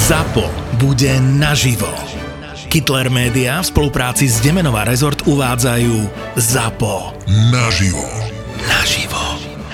ZAPO bude naživo. Kittler Media v spolupráci s Demenová rezort uvádzajú ZAPO. Naživo. Naživo.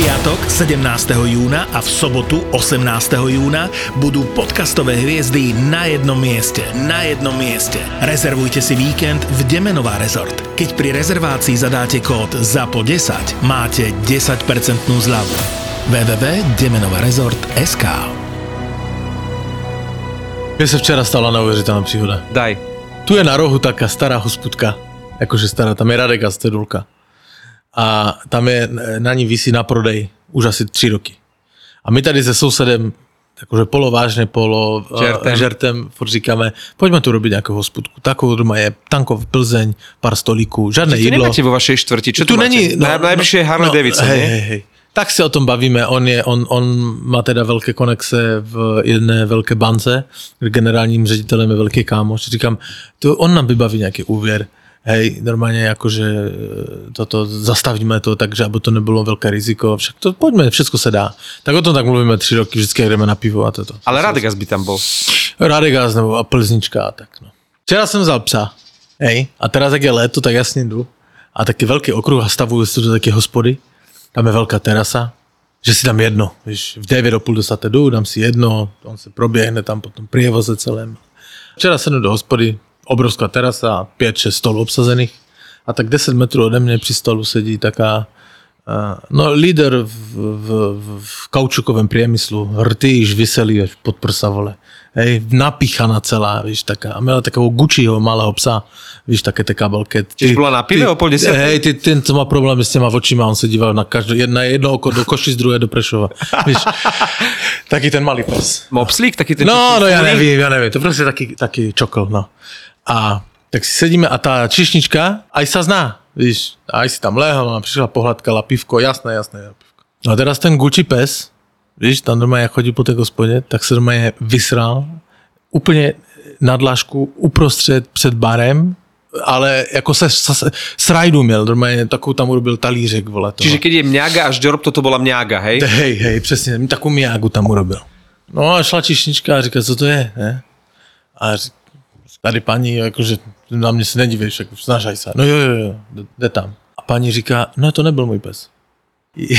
V piatok 17. júna a v sobotu 18. júna budú podcastové hviezdy na jednom mieste. Na jednom mieste. Rezervujte si víkend v Demenová rezort. Keď pri rezervácii zadáte kód ZAPO10, máte 10% zľavu. www.demenovarezort.sk Mne sa včera stala neuveriteľná príhoda. Daj. Tu je na rohu taká stará hospodka, akože stará, tam je Radek a Stedulka. A tam je, na ní vysí na prodej už asi 3 roky. A my tady se sousedem akože polovážne, polo Žertem. žertem, žertem furt říkáme, poďme tu robiť nejakú hospodku. Takovou doma je Tankov Plzeň, pár stolíků, žiadne Čo jedlo. nemáte vo vašej štvrti? Čo tu tu, není, máte? No, Najbližšie je Harley Davidson, hej, hej, hej. Tak si o tom bavíme, on, je, on, on má teda veľké konexe v jedné veľké bance, generálním ředitelem je veľký kámoš. Říkám, to on nám vybaví nějaký úvěr, hej, normálně jakože e, toto, zastavíme to, takže aby to nebylo velké riziko, však to pojďme, všechno se dá. Tak o tom tak mluvíme tři roky, vždycky jak jdeme na pivo a toto. Ale Radegas by tam bol. Radegás nebo a Plznička a tak. No. Včera jsem vzal psa, hej, a teraz jak je léto, tak jasně jdu. A taky velký okruh a stavuju si do taky hospody. Tam je velká terasa, že si dám jedno. Víš, v 9 do půl desáté jdu, dám si jedno, on se proběhne tam po tom prievoze celém. Včera jsem do hospody, obrovská terasa, 5-6 stolů obsazených. A tak 10 metrů ode mě při stolu sedí taká Uh, no líder v, v, v, kaučukovém priemyslu, rtýž vyselý až pod prsa, vole. Hej, napíchaná celá, víš, taká. A měla takového Gucciho malého psa, víš, také té kabelke. Čiže bola na pive o pol desiatej? Hej, ty, ten, co má problémy s těma očima, on se díval na každé, jedna, jedno oko do Košic, druhé do Prešova. Víš, taký ten malý pes. Mopslík? Taký ten No, no ja nevím, ja nevím, to prostě taky, taky čokl, no. A tak si sedíme a tá čišnička aj sa zná, víš, aj si tam lehol, a prišla pohľadkala pivko, jasné, jasné, pivko. No a teraz ten Gucci pes, víš, tam normálne chodí po té hospodě, tak se normálně vysral úplně na dlažku uprostřed před barem, ale jako se, se srajdu měl, normálně takovou tam urobil talířek, vole. Toho. Čiže keď je mňaga a žďorb, toto bola mňaga, hej? Hej, hej, přesně, takovou mijágu tam urobil. No a šla čišnička a říká, co to je, ne? A řík, tady paní, jakože na mě se nedívíš, jako snažaj se. No jo, jo, jo, jde- tam. A paní říká, no to nebyl můj pes.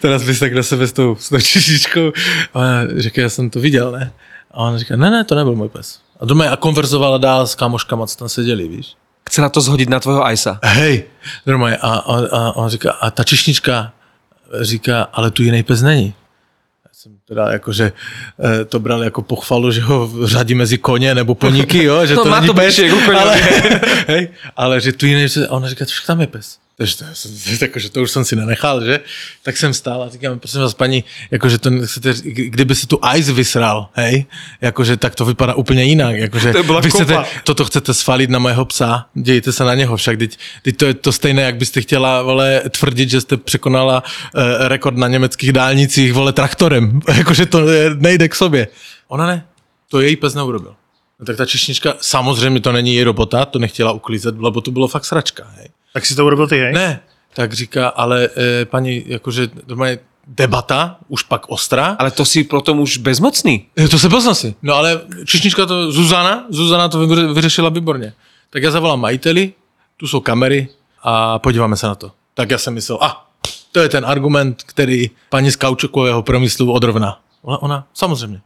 Teraz bys tak na sebe s tou, s tou čišničkou a říká, já jsem to viděl, ne? A ona říká, ne, ne, to nebyl můj pes. A doma a konverzovala dál s kamoškama, co tam seděli, víš? Chcela to zhodiť na tvojho Ajsa. Hej, normálně. A, a, a on říká, a ta čišnička říká, ale tu jiný pes není. Jsem teda jakože eh, to bral jako pochvalu, že ho řadí mezi koně nebo poníky, jo, že No, to má není to pes, ale, hej, ale že tu jiný ona říká, však tam je pes. Takže to, jakože to už jsem si nenechal, že? Tak jsem stál a říkám, prosím vás, paní, jakože to, chcete, kdyby si tu ice vysral, hej, jakože tak to vypadá úplně jinak, jakože To vy chcete, toto chcete svalit na mého psa, dějte se na něho však, teď, teď to je to stejné, jak byste chtěla, vole, tvrdit, že jste překonala eh, rekord na německých dálnicích, vole, traktorem, jakože to nejde k sobě. Ona ne, to její pes neurobil. No, tak ta češnička, samozřejmě to není její robota, to nechtěla uklízet, lebo to bylo fakt sračka, hej. Tak si to urobil ty, hej? Ne, tak říká, ale e, paní, jakože normálně debata, už pak ostrá. Ale to si potom už bezmocný. E, To se poznasí. No ale čišnička to, Zuzana, Zuzana to vyře- vyřešila výborně. Tak já zavolám majiteli, tu jsou kamery a podíváme se na to. Tak já jsem myslel, a to je ten argument, který paní z kaučukového promyslu odrovná. Ona, ona, samozřejmě.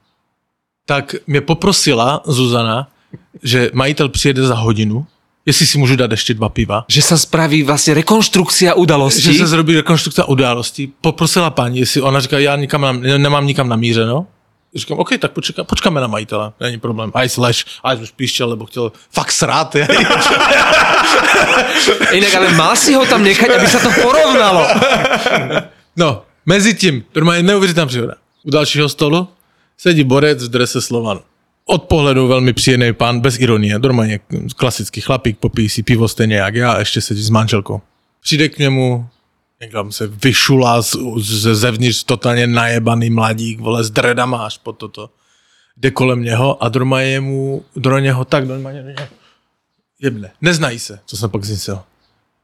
Tak mě poprosila Zuzana, že majitel přijede za hodinu, jestli si můžu dát ještě dva piva. Že sa spraví vlastne rekonštrukcia Že udalostí. se zrobí rekonstrukce událostí. Poprosila paní, jestli ona říká, já nikam na, nemám nikam namířeno. Říkám, OK, tak počeka, počkáme na majitele, není problém. A slash, a už píšťal, lebo chtěl fakt srát. je. Inak, ale mal si ho tam nechať, aby sa to porovnalo. No, mezi tím, normálně neuvěřitelná příhoda. U dalšího stolu sedí borec v drese Slovanu. Od pohledu velmi příjemný pán, bez ironie, normálně klasický chlapík, popíjí si pivo stejně jak já a ještě sedí s manželkou. Přijde k němu, někam se vyšulá z, z, zevnitř totálně najebaný mladík, vole, s dredama až po toto. Jde kolem něho a normálně mu, do něho tak do něho jebne. Neznají se, co jsem pak zjistil.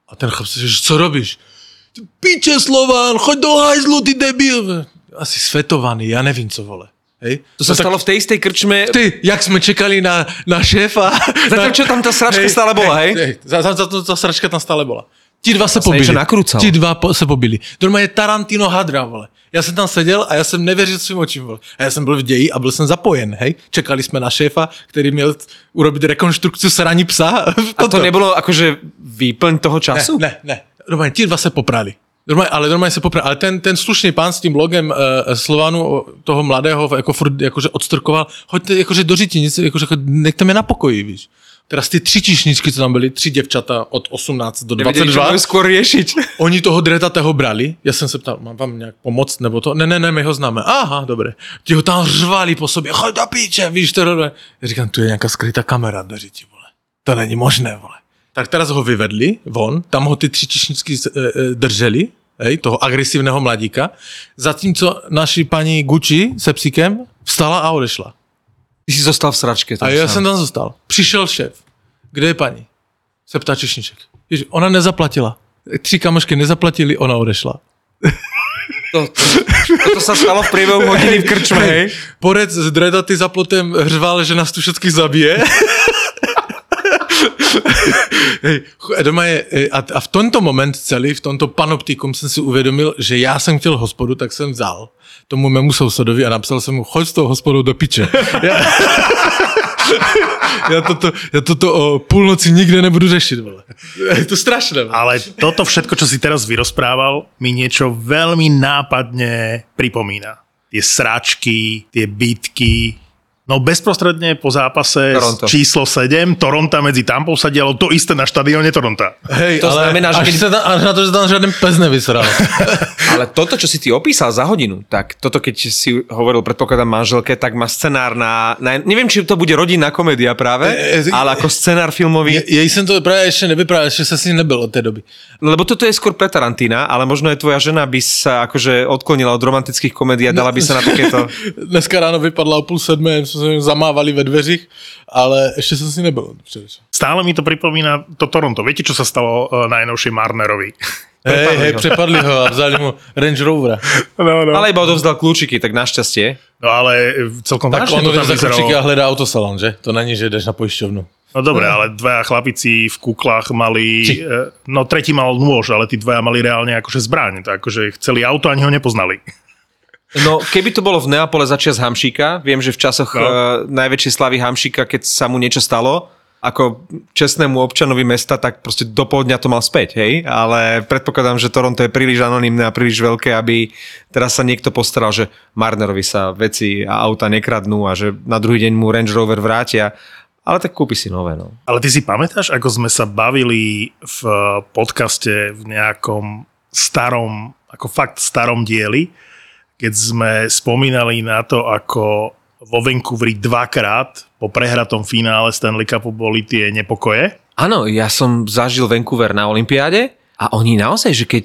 A ten chlap se říká, co robíš? Piče Slován, choď do hajzlu, ty debil. Asi svetovaný, ja nevím co, vole. Hej? To sa stalo v tej istej krčme. Ty, jak jsme čekali na, na šéfa. Zatiaľ, čo tam tá sračka stále bola, hej? hej. Za, za, za, to, ta sračka tam stále bola. Ti dva se sa pobili. Ti dva po, se pobili. Je Tarantino hadra, vole. Já jsem tam seděl a já jsem nevěřil svým očím, vole. A já jsem byl v ději a byl jsem zapojen, hej. Čekali jsme na šéfa, který měl urobit rekonstrukci sraní psa. A to nebolo akože výplň toho času? Ne, ne, ne. Normálně, ti dva se poprali. Normálně, ale normálně se poprali. Ale ten, ten slušný pán s tím logem uh, Slovanu, toho mladého, jako furt, jakože odstrkoval, hoďte jakože do řitinice, jakože nechte mě na pokoji, víš. Teraz ty tři číšničky, co tam byly, tři děvčata od 18 do Nevedeli, 22. čo majú skôr riešiť. Oni toho dretatého brali, já jsem se ptal, mám vám nějak pomoct, nebo to? Ne, ne, ne, my ho známe. Aha, dobré. Ti ho tam řvali po sobě, choď do píče, víš to, dobré. Já říkám, tu je nějaká skrytá kamera, daří ti, vole. To není možné, vole. Tak teraz ho vyvedli von, tam ho ty tři čišničky e, e, drželi, hej, toho agresivného mladíka, zatímco naši paní Gucci se psíkem vstala a odešla. Ty si zostal v sračke. A já jsem tam zostal. Přišel šéf. Kde je paní? Se ptá Češniček. Ježi, ona nezaplatila. Tři kamošky nezaplatili, ona odešla. To, to, toto sa stalo v priebehu hodiny v krčme, hej? Porec z dredaty za plotem hřval, že nás tu všetkých zabije. Doma je, e, a, a v tento moment celý, v tomto panoptikum jsem si uvědomil, že já jsem chtěl hospodu, tak jsem vzal tomu mému sousedovi a napsal jsem mu, choď s tou hospodou do piče. Já, já, toto, já toto o půlnoci nikde nebudu vole. Je to strašné. Ale toto všetko, čo si teraz vyrozprával, mi niečo veľmi nápadne pripomína. Tie sračky, tie bitky, No bezprostredne po zápase Toronto. číslo 7 Toronto medzi Tampou sa dialo to isté na štadióne Toronto. Hej, To znamená, že až, keď- sa tam, až na to, že tam žiaden pes nevysral. Ale toto, čo si ty opísal za hodinu, tak toto, keď si hovoril, predpokladám manželke, tak má scenár na, na neviem, či to bude rodinná komédia práve, E, e, ale ako scenár filmový. Jej jsem to právě ještě nevyprávěl, ještě se s ním nebyl od té doby. Lebo toto je skôr pre Tarantína, ale možno je tvoja žena by sa akože odklonila od romantických komédií a dala by sa na takéto... Dneska ráno vypadla o půl sedmé, jsme zamávali ve dveřích, ale ještě jsem si nebyl. především. Stále mi to pripomína to Toronto. Viete, čo sa stalo uh, najnovšie Marnerovi? Hej, hej, přepadli ho a vzali mu Range Rovera. no, no. Ale iba odovzdal kľúčiky, tak našťastie. no ale e, celkom Tak vážne on to tam jde za kručíky a hledá autosalon, že? To není, že jdeš na pojišťovnu. No dobre, ale dvaja chlapici v kuklách mali... Či? e, No tretí mal nôž, ale tí dvaja mali reálne akože zbraň. Tak akože chceli auto, ani ho nepoznali. No, keby to bolo v Neapole začias Hamšíka, viem, že v časoch No. uh, najväčšej slavy Hamšíka, keď sa mu niečo stalo, ako čestnému občanovi mesta, tak proste do pol dňa to mal späť, hej? Ale predpokladám, že Toronto je príliš anonimné a príliš veľké, aby teraz sa niekto postaral, že Marnerovi sa veci a auta nekradnú a že na druhý deň mu Range Rover vrátia. Ale tak kúpi si nové, no. Ale ty si pamätáš, ako sme sa bavili v podcaste v nejakom starom, ako fakt starom dieli, keď sme spomínali na to, ako vo Vancouveri dvakrát po prehratom finále Stanley Cupu boli tie nepokoje. Áno, ja som zažil Vancouver na Olympiáde a oni naozaj, že keď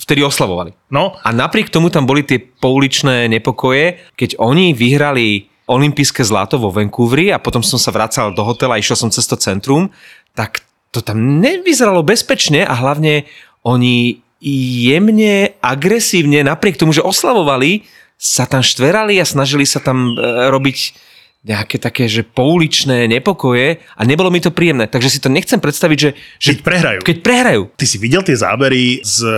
vtedy oslavovali. No, A napriek tomu tam boli tie pouličné nepokoje, keď oni vyhrali olympijské zlato vo Vancouveri a potom som sa vracal do hotela a išiel som cez to centrum, tak to tam nevyzeralo bezpečne a hlavne oni jemne, agresívne, napriek tomu, že oslavovali, sa tam štverali a snažili sa tam e, robiť nejaké také, že pouličné nepokoje a nebolo mi to príjemné. Takže si to nechcem predstaviť, že, že keď prehrajú. keď prehrajú. Ty si videl tie zábery z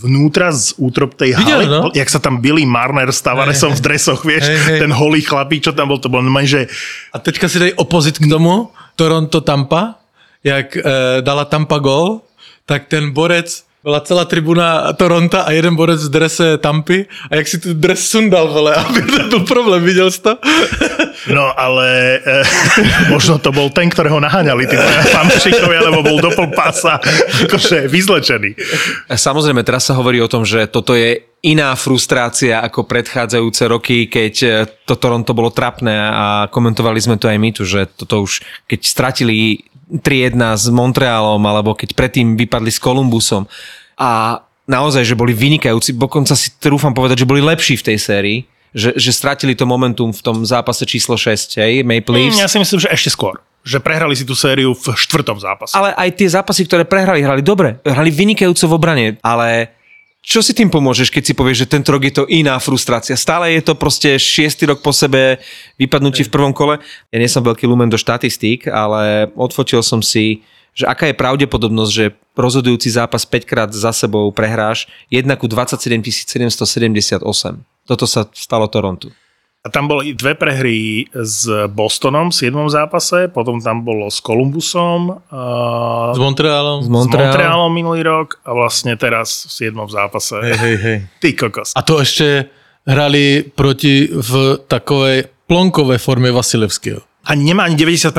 vnútra z útrop tej Videl, haly, no. jak sa tam Billy Marner s Tavaresom v dresoch, vieš, Hej, hej. ten holý chlapík, čo tam bol, to bol normálne, že A teďka si dej opozit k tomu, Toronto Tampa, jak e, dala Tampa gol, tak ten borec Byla celá tribuna Toronto a jeden borec v drese Tampy a jak si tu dres sundal, vole, aby to byl problém, viděl jsi to? No ale e, možno to bol ten, ktorého naháňali tí fanúšikovia, lebo bol do pása akože vyzlečený. Samozrejme, teraz sa hovorí o tom, že toto je iná frustrácia ako predchádzajúce roky, keď e, to Toronto bolo trapné a komentovali sme to aj my tu, že toto už, keď stratili 3-1 s Montrealom, alebo keď predtým vypadli s Kolumbusom a naozaj, že boli vynikajúci, dokonca si trúfam povedať, že boli lepší v tej sérii, že, že stratili to momentum v tom zápase číslo 6, hej, Maple Leafs. Mm, ja si myslím, že ešte skôr. Že prehrali si tú sériu v štvrtom zápase. Ale aj tie zápasy, ktoré prehrali, hrali dobre. Hrali vynikajúco v obrane, ale čo si tým pomôžeš, keď si povieš, že tento rok je to iná frustrácia? Stále je to proste šiestý rok po sebe vypadnutí v prvom kole. Ja nie som veľký lumen do štatistík, ale odfotil som si, že aká je pravdepodobnosť, že rozhodujúci zápas 5 krát za sebou prehráš 1 ku 27 778. Toto sa stalo Torontu. A tam boli dve prehry s Bostonom v 7. zápase, potom tam bolo s Kolumbusom, uh, S Montrealom. S s Montrealom. Montrealom minulý rok a vlastne teraz v 7. zápase. Hej, hej, hej. Ty kokos. A to ešte hrali proti v takovej plonkovej forme Vasilevského. A nemá ani 90%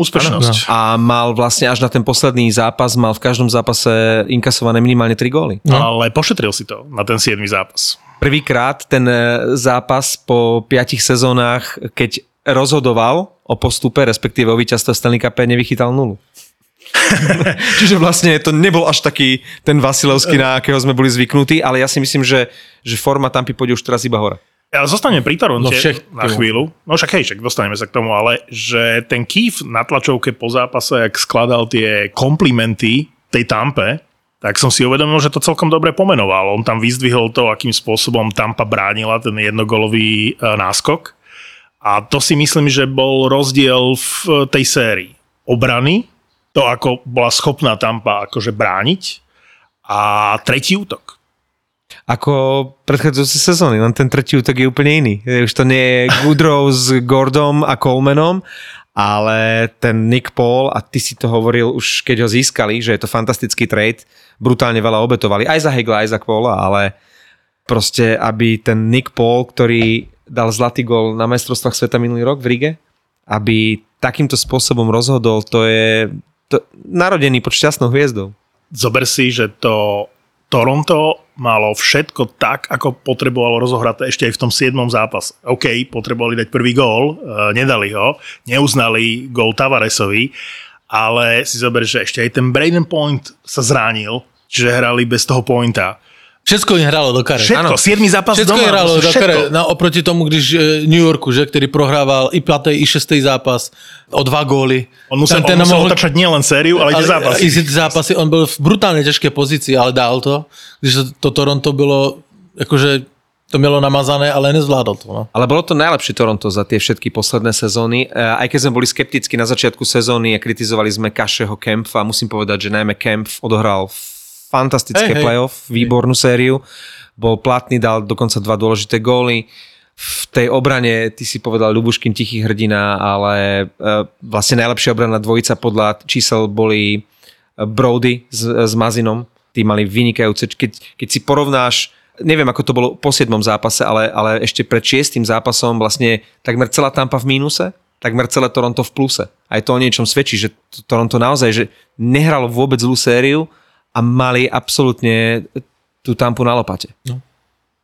úspešnosť. A mal vlastne až na ten posledný zápas, mal v každom zápase inkasované minimálne 3 góly. No. Ale pošetril si to na ten 7. zápas. Prvýkrát ten e, zápas po 5 sezónach, keď rozhodoval o postupe, respektíve o víťazstve Stanley Cup, nevychytal nulu. Čiže vlastne to nebol až taký ten Vasilovský, na akého sme boli zvyknutí, ale ja si myslím, že, že forma Tampy pôjde už teraz iba hore. Ja zostanem pri Toronte No však- na chvíľu. No však hej, však dostaneme sa k tomu, ale že ten Keith na tlačovke po zápase, jak skladal tie komplimenty tej Tampe, tak som si uvedomil, že to celkom dobre pomenoval. On tam vyzdvihol to, akým spôsobom Tampa bránila ten jednogolový e, náskok. A to si myslím, že bol rozdiel v e, tej sérii. Obrany, to ako bola schopná Tampa akože brániť a tretí útok. Ako predchádzajúce sezóny, len ten tretí útok je úplne iný. Už to nie je Goodrow s Gordom a Colemanom, ale ten Nick Paul, a ty si to hovoril už keď ho získali, že je to fantastický trade, brutálne veľa obetovali, aj za Hegla, aj za Paula, ale proste, aby ten Nick Paul, ktorý dal zlatý gol na majstrovstvách sveta minulý rok v Rige, aby takýmto spôsobom rozhodol, to je to, narodený pod šťastnou hviezdou. zober si, že to Toronto malo všetko tak, ako potrebovalo rozohrať ešte aj v tom 7. zápase. OK, potrebovali dať prvý gól, e, nedali ho, neuznali gól Tavaresovi, ale si zober, že ešte aj ten Braden Point sa zranil, čiže hrali bez toho pointa. Všetko im hralo do kare. Všetko, 7. zápas Všetko doma. hralo do kare. No, oproti tomu, když e, New Yorku, že, ktorý prohrával i 5. i 6. zápas o dva góly. On musel, Tam on musel otačať nielen sériu, ale tie zápasy. I zápasy, on byl v brutálne ťažké pozícii, ale dal to. Když to, to Toronto bylo, akože to mělo namazané, ale nezvládol to. No. Ale bolo to najlepšie Toronto za tie všetky posledné sezóny. E, Aj keď sme boli skeptickí na začiatku sezóny a kritizovali sme Kašeho Kempfa, musím povedať, že najmä Kempf odohral fantastické Hej, hej. playoff, výbornú sériu. Bol platný, dal dokonca dva dôležité góly. V tej obrane, ty si povedal Ľubuškin tichý hrdina, ale e, vlastne najlepšia obrana dvojica podľa čísel boli e, Brody s, s Mazinom. Tí mali vynikajúce. Keď, keď si porovnáš neviem, ako to bolo po 7. zápase, ale, ale ešte pred 6. zápasom vlastne takmer celá Tampa v mínuse, takmer celé Toronto v pluse. Aj to o niečom svedčí, že to- Toronto naozaj že nehralo vôbec zlú sériu a mali absolútne tú Tampu na lopate.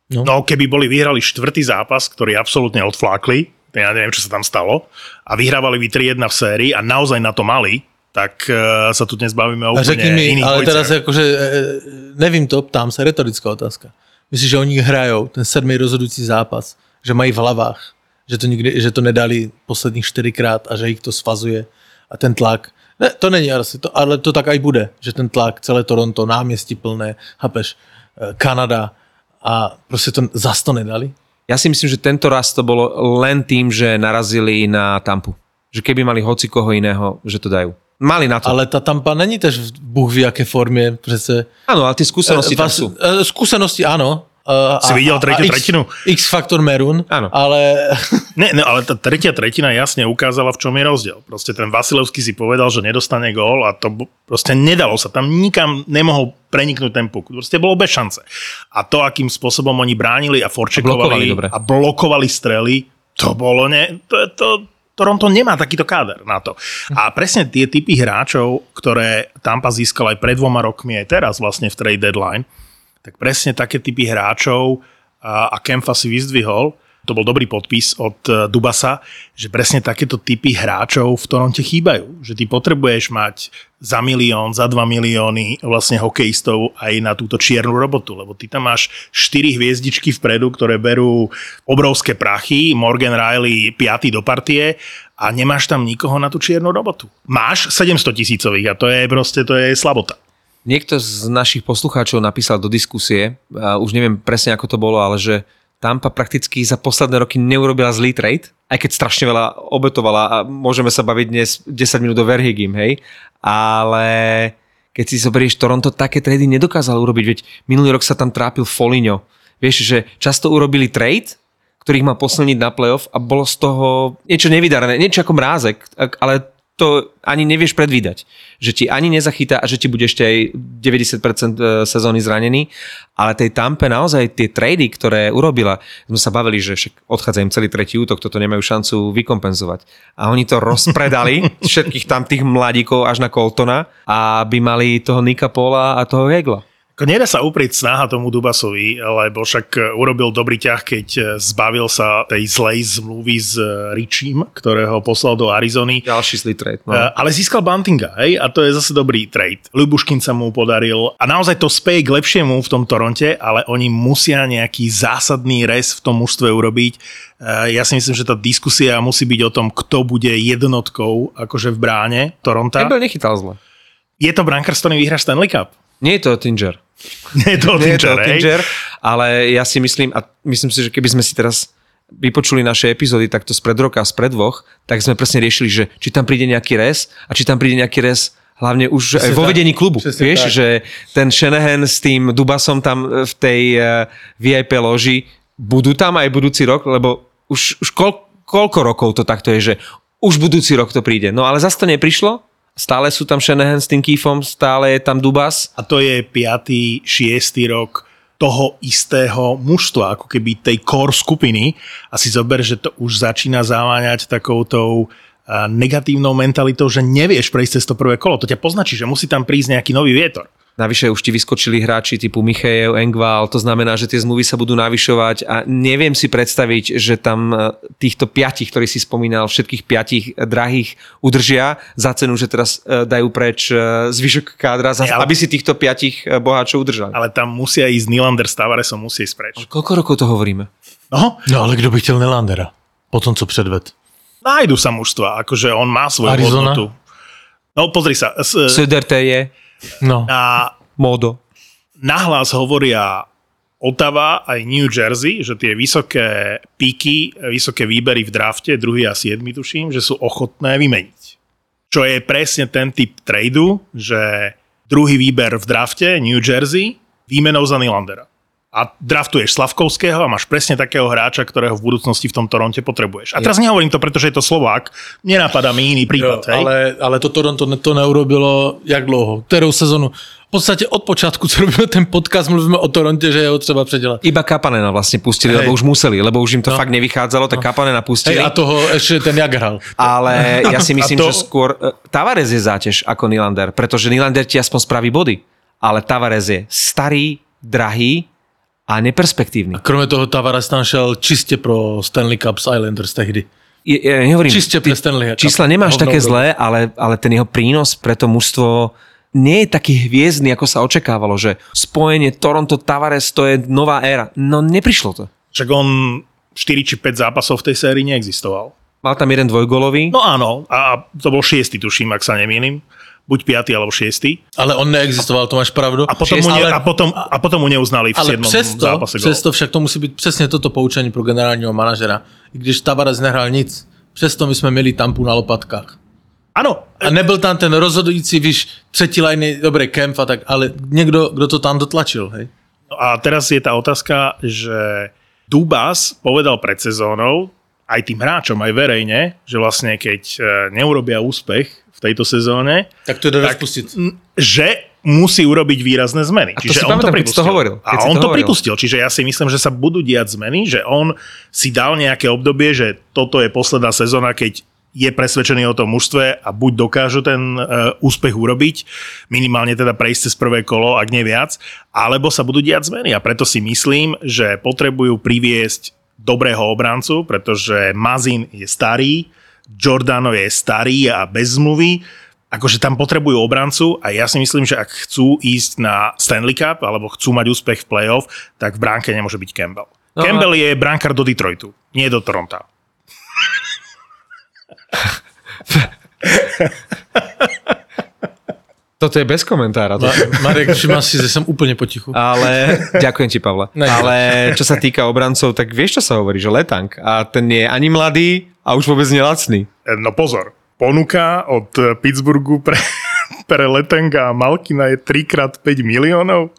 No keby boli vyhrali štvrtý zápas, ktorý absolútne odflákli, ja neviem, čo sa tam stalo, a vyhrávali by 3-1 v sérii a naozaj na to mali, tak uh, sa tu dnes bavíme o úplne řekni mi, iných ale dvojiciach. teraz akože, e, nevím to, ptám sa, retorická otázka. Myslíš, že oni hrajou ten sedmý rozhodující zápas, že mají v hlavách, že to, nikdy, že to nedali posledních čtyřikrát a že ich to svazuje a ten tlak. Ne, to není asi, to, ale to tak aj bude, že ten tlak, celé Toronto, náměstí plné, chápeš, e, Kanada a prostě to zas to nedali. Ja si myslím, že tento raz to bolo len tým, že narazili na Tampu. Že keby mali hoci koho iného, že to dajú. Mali na to. Ale ta Tampa není tež v Bůh ví jaké formě, přece Áno, ale tie skúsenosti tam Vás- sú. e, Skúsenosti áno, Uh, Si videl tretiu X, tretinu? X Factor Merun, Áno. ale Ne, ne, ale tá tretia tretina jasne ukázala, v čom je rozdiel. Proste ten Vasilevský si povedal, že nedostane gól a to proste nedalo sa. Tam nikam nemohol preniknúť ten puk. Proste bolo bez šance. A to, akým spôsobom oni bránili a blokovali forčekovali dobre. a blokovali strely, to bolo ne... To, to, Toronto nemá takýto káder na to. A presne tie typy hráčov, ktoré Tampa získal aj pred dvoma rokmi, aj teraz vlastne v trade deadline, tak presne také typy hráčov a, a si vyzdvihol, to bol dobrý podpis od e, Dubasa, že presne takéto typy hráčov v Toronte chýbajú. Že ty potrebuješ mať za milión, za dva milióny vlastne hokejistov aj na túto čiernu robotu, lebo ty tam máš štyri hviezdičky vpredu, ktoré berú obrovské prachy, Morgan Riley 5. do partie a nemáš tam nikoho na tú čiernu robotu. Máš 700 tisícových a to je proste, to je slabota. Niekto z našich poslucháčov napísal do diskusie, už neviem presne ako to bolo, ale že Tampa prakticky za posledné roky neurobila zlý trade, aj keď strašne veľa obetovala a môžeme sa baviť dnes 10 minút do Verhigim, hej, ale keď si zoberieš, Toronto také trady nedokázal urobiť, veď minulý rok sa tam trápil Foligno. Vieš, že často urobili trade, ktorých má posilniť na playoff a bolo z toho niečo nevydarené, niečo ako mrázek, ale to ani nevieš predvídať. Že ti ani nezachytá a že ti bude ešte aj 90% sezóny zranený. Ale tej Tampe naozaj tie trady, ktoré urobila, sme sa bavili, že však odchádza im celý tretí útok, toto nemajú šancu vykompenzovať. A oni to rozpredali, všetkých tam tých mladíkov až na Coltona, aby mali toho Nika Pola a toho Hegla. Nedá sa uprieť snaha tomu Dubasovi, lebo však e, urobil dobrý ťah, keď e, zbavil sa tej zlej zmluvy s e, Richím, ktorého poslal do Arizony. Ďalší zlý trade. No. Ale získal Buntinga, hej, a to je zase dobrý trade. Lubuškin sa mu podaril a naozaj to speje k lepšiemu v tom Toronte, ale oni musia nejaký zásadný res v tom mužstve urobiť. Ja si myslím, že tá diskusia musí byť o tom, kto bude jednotkou akože v bráne Toronta. Nebel nechytal zle. Je to brankár, s ktorým vyhráš Stanley Cup? Nie je to Tinger. Nie je to Nie je to hej? Tinger, ale ja si myslím, a myslím si, že keby sme si teraz vypočuli naše epizódy takto spred roka a spred dvoch, tak sme presne riešili, že či tam príde nejaký res a či tam príde nejaký res hlavne už aj vo tak. vedení klubu. Presne Vieš, tak. že ten Shanahan s tým Dubasom tam v tej eh, VIP loži budú tam aj budúci rok, lebo už, už koľ, koľko rokov to takto je, že už budúci rok to príde. No ale zase to neprišlo, stále sú tam Shanahan s tým Keefom, stále je tam Dubas. A to je 5. 6. rok toho istého mužstva, ako keby tej core skupiny a si zober, že to už začína zaváňať takoutou a, negatívnou mentalitou, že nevieš prejsť cez to prvé kolo. To ťa poznačí, že musí tam prísť nejaký nový vietor. Navyše už ti vyskočili hráči typu Michejev, Engval, to znamená, že tie zmluvy sa budú navyšovať a neviem si predstaviť, že tam e, týchto piatich, ktorí si spomínal, všetkých piatich drahých udržia za cenu, že teraz e, dajú preč e, zvyšok kádra, za, ale- aby si týchto piatich boháčov udržali. Ale tam musia ísť Nylander s Tavaresom, musí ísť preč. Koľko rokov to hovoríme? No, No ale kdo by chtěl Nelandera? Po tom, co předved. nájdu sa mužstva, akože on má svoju Arizona? hodnotu. No pozri sa, s, Söderte je, No. a Modo. nahlas hovoria Ottawa aj New Jersey, že tie vysoké píky, vysoké výbery v drafte, druhý a siedmy tuším, že sú ochotné vymeniť. Čo je presne ten typ tradu, že druhý výber v drafte New Jersey výmenou za Nylandera. A draftuješ Slavkovského a máš presne takého hráča, ktorého v budúcnosti v tom Toronte potrebuješ. A teraz nehovorím to, pretože je to Slovák, nenapadá mi iný prípad. hej? ale, ale to Toronto ne- to neurobilo jak dlouho? Kterou sezonu? V podstatě od počátku, co robíme ten podcast, mluvíme o Toronte, že je ho třeba předělat. Iba Kapanena vlastne pustili, Hej. lebo už museli, lebo už im to No. fakt nevychádzalo, tak Kapanena pustili. Hej, a toho ešte ten jak hral. Ale ja si myslím, to- že skôr e, Tavares je záťaž ako Nylander, pretože Nylander ti aspoň spraví body. Ale Tavares je starý, drahý a neperspektívny. Kromě toho Tavares tam šel čistě pro Stanley Cup z Islanders tehdy. Je, ja nehovorím, Čiste pre Stanley Cup. čísla nemáš Hovno také zlé, ale, ale ten jeho prínos pre to mužstvo nie je taký hviezdny, ako sa očakávalo, že spojenie Toronto-Tavares to je nová éra. No neprišlo to. Však on 4 či 5 zápasov v tej sérii neexistoval. Mal tam jeden dvojgolový. No áno, a to bol šiestý, tuším, ak sa nemýlim. Buď piatý alebo šiestý. Ale on neexistoval, to máš pravdu. A potom, mu, ne, ale, a potom, a potom mu neuznali v ale 7. přesto, zápase přesto však to musí být přesně toto poučení pro generálního manažera. I když Tavares nehrál nic, přesto my jsme měli tampu na lopatkách. Áno, A nebyl tam ten rozhodující, víš, třetí liny, dobrý kemp a tak, ale někdo, kdo to tam dotlačil, hej? A teraz je tá otázka, že Dubas povedal pred sezónou, aj tým hráčom, aj verejne, že vlastne keď e, neurobia úspech v tejto sezóne, Tak to rozpustiť. m, že musí urobiť výrazné zmeny. A to si pamätám, keď si to hovoril, keď A on to to hovoril. pripustil. Čiže ja si myslím, že sa budú diať zmeny, že on si dal nejaké obdobie, že toto je posledná sezóna, keď je presvedčený o tom mužstve a buď dokážu ten uh, úspech urobiť, minimálne teda prejsť cez prvé kolo, ak nie viac, alebo sa budú diať zmeny. A preto si myslím, že potrebujú priviesť dobrého obrancu, pretože Mazin je starý, Giordano je starý a bez zmluvy, akože tam potrebujú obrancu a ja si myslím, že ak chcú ísť na Stanley Cup alebo chcú mať úspech v playoff, tak v bránke nemôže byť Campbell. No a- Campbell je bránkar do Detroitu, nie do Toronto. Toto je bez komentára. To. Ma- Marek, všimol si, že som úplne potichu. Ale, ďakujem ti, Pavle. Ne. Ale čo sa týka obrancov, tak vieš, čo sa hovorí, že Letank. A ten nie je ani mladý a už vôbec nelacný. E, No pozor, ponuka od Pittsburghu pre, pre Letenga a Malkina je 3x5 miliónov.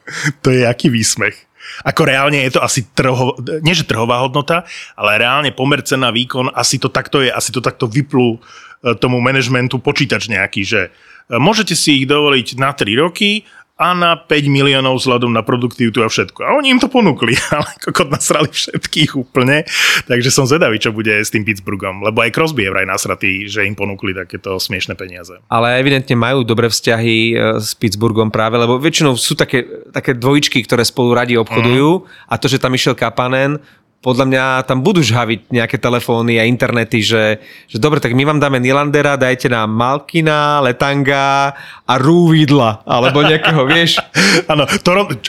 To je aký výsmech. Ako reálne je to asi trho, nie že trhová hodnota, ale reálne pomer cena výkon, asi to takto je, asi to takto vyplú e, tomu manažmentu počítač nejaký, že môžete si ich dovoliť na 3 roky a na 5 miliónov vzhľadom na produktivitu a všetko. A oni im to ponúkli, ale kokot nasrali všetkých úplne. Takže som zvedavý, čo bude s tým Pittsburghom. Lebo aj Crosby je vraj nasratý, že im ponúkli takéto smiešne peniaze. Ale evidentne majú dobré vzťahy e, s Pittsburghom práve, lebo väčšinou sú také, také dvojičky, ktoré spolu radi obchodujú a to, že tam išiel Kapanen, podľa mňa tam budú žhaviť nejaké telefóny a internety, že, že dobre, tak my vám dáme Nilandera, dajte nám Malkina, Letanga a Rúvidla, alebo nejakého, vieš. Áno,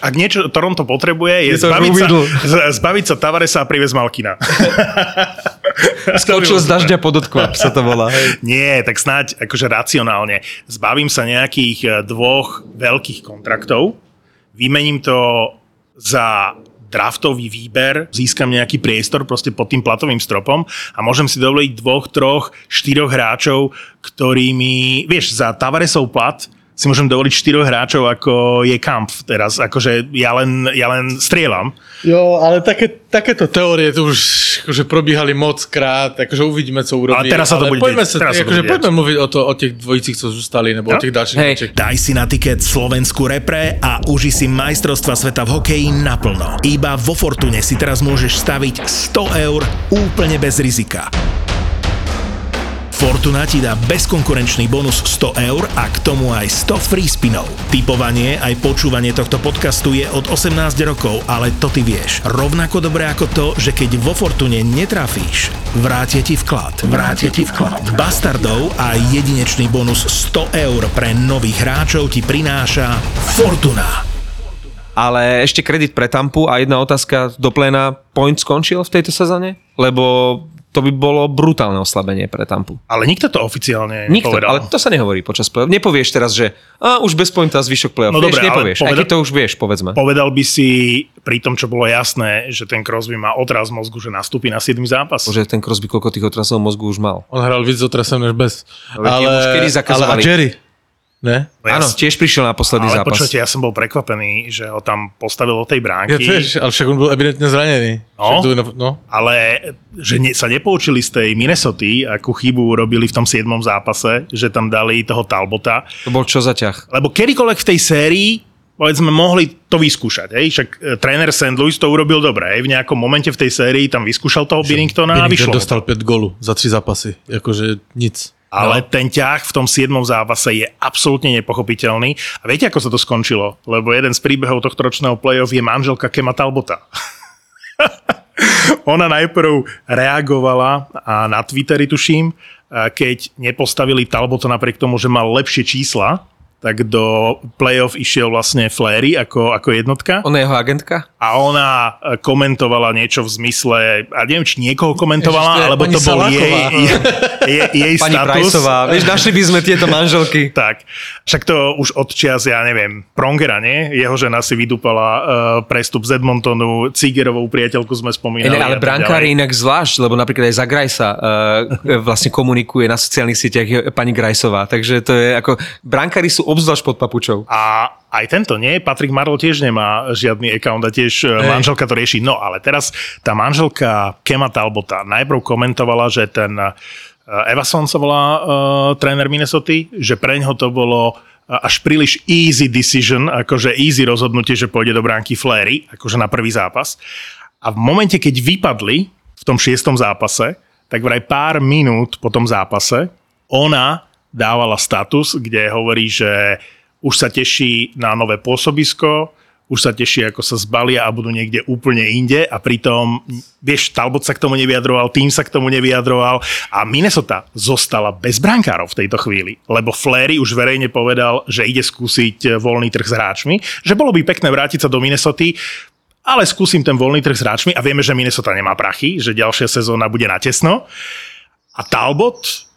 ak niečo Toronto potrebuje, je, Je to zbaviť, sa, zbaviť sa Tavaresa a privez Malkina. Skočil z dažďa pod odklap, sa to volá. Hej. Nie, tak snáď akože racionálne. Zbavím sa nejakých e, dvoch veľkých kontraktov, vymením to za draftový výber, získam nejaký priestor proste pod tým platovým stropom a môžem si dovoliť dvoch, troch, štyroch hráčov, ktorými, vieš, za Tavaresov plat si môžem dovoliť štyroch hráčov, ako je Kampf teraz. Akože ja len, ja len strieľam. Jo, ale také, takéto teórie tu už akože probíhali moc krát, akože uvidíme, co urobí. Ale teraz sa to bude poďme diať, sa, teraz akože bude poďme mluviť o, to, o tých dvojicích, co zostali, nebo o No. tých ďalších hráčích. Daj si na tiket Slovensku repre a uži si majstrovstva sveta v hokeji naplno. Iba vo Fortune si teraz môžeš staviť 100 eur úplne bez rizika. Fortuna ti dá bezkonkurenčný bonus 100 eur a k tomu aj 100 free spinov. Typovanie aj počúvanie tohto podcastu je od 18 rokov, ale to ty vieš. Rovnako dobre ako to, že keď vo Fortune netrafíš, vrátia ti vklad. Vrátia ti vklad. Bastardov a jedinečný bonus 100 eur pre nových hráčov ti prináša Fortuna. Ale ešte kredit pre Tampu a jedna otázka do pléna. Point skončil v tejto sezóne? Lebo to by bolo brutálne oslabenie pre Tampu. Ale nikto to oficiálne Nikto, nepovedal. ale to sa nehovorí počas play Nepovieš teraz, že a, už bez pointa zvyšok play-off. No vieš, dobre, ale nepovieš. Poveda- keď to už vieš, povedzme. Povedal by si pri tom, čo bolo jasné, že ten Crosby má otraz mozgu, že nastúpi na 7 zápas. Že ten Crosby koľko tých otrasov mozgu už mal. On hral víc otrasem než bez. Ale Ale, tie už kedy ale a. Jerry, ne? No ja Áno, tiež prišiel na posledný ale zápas. počujete, ja som bol prekvapený, že ho tam postavil do tej Ja bránky. tiež, ale však on bol evidentne zranený. No. Tu, no. Ale že ne, sa nepoučili z tej Minnesota, akú chybu urobili v tom 7. zápase, že tam dali toho Talbota. To bol čo za ťah? Lebo kedykoľvek v tej sérii povedzme, mohli to vyskúšať. Hej? Však e, tréner St. Louis to urobil dobre. Hej? V nejakom momente v tej sérii tam vyskúšal toho Binningtona a vyšlo. dostal 5 golu za 3 zápasy. Akože nic. Ale ten ťah v tom 7. zápase je absolútne nepochopiteľný. A viete, ako sa to skončilo? Lebo jeden z príbehov tohto ročného play-off je manželka Kema Talbota. Ona najprv reagovala a na Twitteri, tuším, keď nepostavili Talbota napriek tomu, že mal lepšie čísla, tak do play-off išiel vlastne Flery ako, ako jednotka Ona je jeho agentka? a ona e, komentovala niečo v zmysle, a neviem, či niekoho komentovala, je alebo to bol jej, Saláková. jej, jej, jej Pani status. Prajsová. Vieš, našli by sme tieto manželky. Tak, však to už od čias, ja neviem, Prongera, nie? Jeho žena si vydúpala uh, prestup z Edmontonu, Cigerovou priateľku sme spomínali. Ne, ale brankári inak zvlášť, lebo napríklad aj za Grajsa uh, vlastne komunikuje na sociálnych sieťach je pani Grajsová, takže to je ako, brankári sú obzvlášť pod papučou. A aj tento nie. Patrick Marlow tiež nemá žiadny account a tiež Ej. manželka to rieši. No ale teraz tá manželka Kema Talbota najprv komentovala, že ten Evason sa volá uh, tréner Minnesota, že pre ňo to bolo až príliš easy decision, akože easy rozhodnutie, že pôjde do bránky Flery, akože na prvý zápas. A v momente, keď vypadli v tom šiestom zápase, tak vraj pár minút po tom zápase ona dávala status, kde hovorí, že už sa teší na nové pôsobisko, už sa teší, ako sa zbalia a budú niekde úplne inde a pritom, vieš, Talbot sa k tomu nevyjadroval, tým sa k tomu nevyjadroval a Minnesota zostala bez brankárov v tejto chvíli, lebo Flery už verejne povedal, že ide skúsiť voľný trh s hráčmi, že bolo by pekné vrátiť sa do Minnesota, ale skúsim ten voľný trh s hráčmi a vieme, že Minnesota nemá prachy, že ďalšia sezóna bude na tesno. A Talbot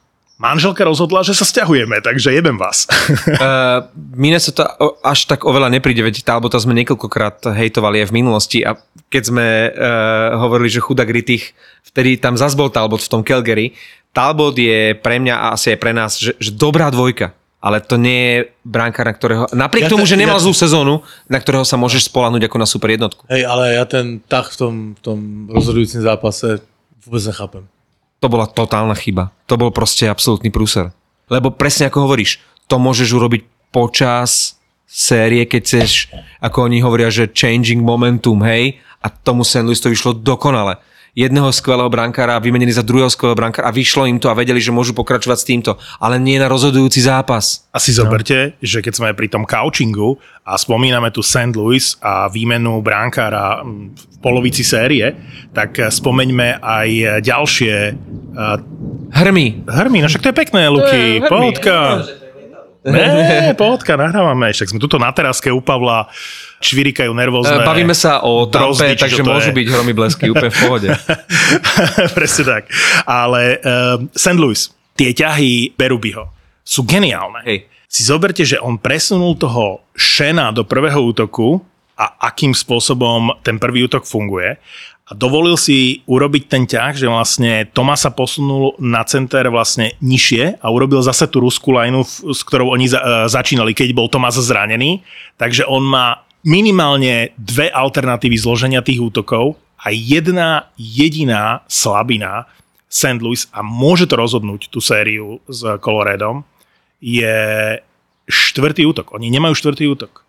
manželka rozhodla, že sa stiahujeme, takže jebem vás. uh, Minnesota až tak oveľa nepríde, veď Talbota sme niekoľkokrát hejtovali aj v minulosti a keď sme uh, hovorili, že chudák Ritich, vtedy tam zas bol Talbot v tom Calgary. Talbot je pre mňa a asi aj pre nás, že, že dobrá dvojka ale to nie je bránkár, na ktorého, napriek ja tomu, že nemal ja, zlú sezónu, na ktorého sa môžeš spolahnuť ako na super jednotku. Hej, ale ja ten tak v tom, v tom rozhodujúcim zápase vôbec nechápem to bola totálna chyba. To bol proste absolútny prúser. Lebo presne ako hovoríš, to môžeš urobiť počas série, keď chceš, ako oni hovoria, že changing momentum, hej, a tomu St. Louis to vyšlo dokonale jedného skvelého brankára vymenili za druhého skvelého brankára a vyšlo im to a vedeli, že môžu pokračovať s týmto, ale nie na rozhodujúci zápas. Asi zoberte, no. že keď sme pri tom couchingu a spomíname tu St. Louis a výmenu brankára v polovici série, tak spomeňme aj ďalšie uh, Hrmy. Hrmy, no však to je pekné, Luky. Pohodka. Ne, pohodka, nahrávame. Však sme tuto na teraske u Pavla čvirikajú nervózne. Bavíme sa o Tampe, takže môžu je. byť hromy blesky úplne v pohode. Presne tak. Ale uh, St. Louis, tie ťahy Berubiho sú geniálne. Hej. Si zoberte, že on presunul toho Šena do prvého útoku a akým spôsobom ten prvý útok funguje a dovolil si urobiť ten ťah, že vlastne Tomasa posunul na center vlastne nižšie a urobil zase tú ruskú lineu, s ktorou oni uh, začínali, keď bol Tomas zranený. Takže on má minimálne dve alternatívy zloženia tých útokov a jedna jediná slabina St. Louis a môže to rozhodnúť tú sériu s Coloradom je štvrtý útok. Oni nemajú štvrtý útok.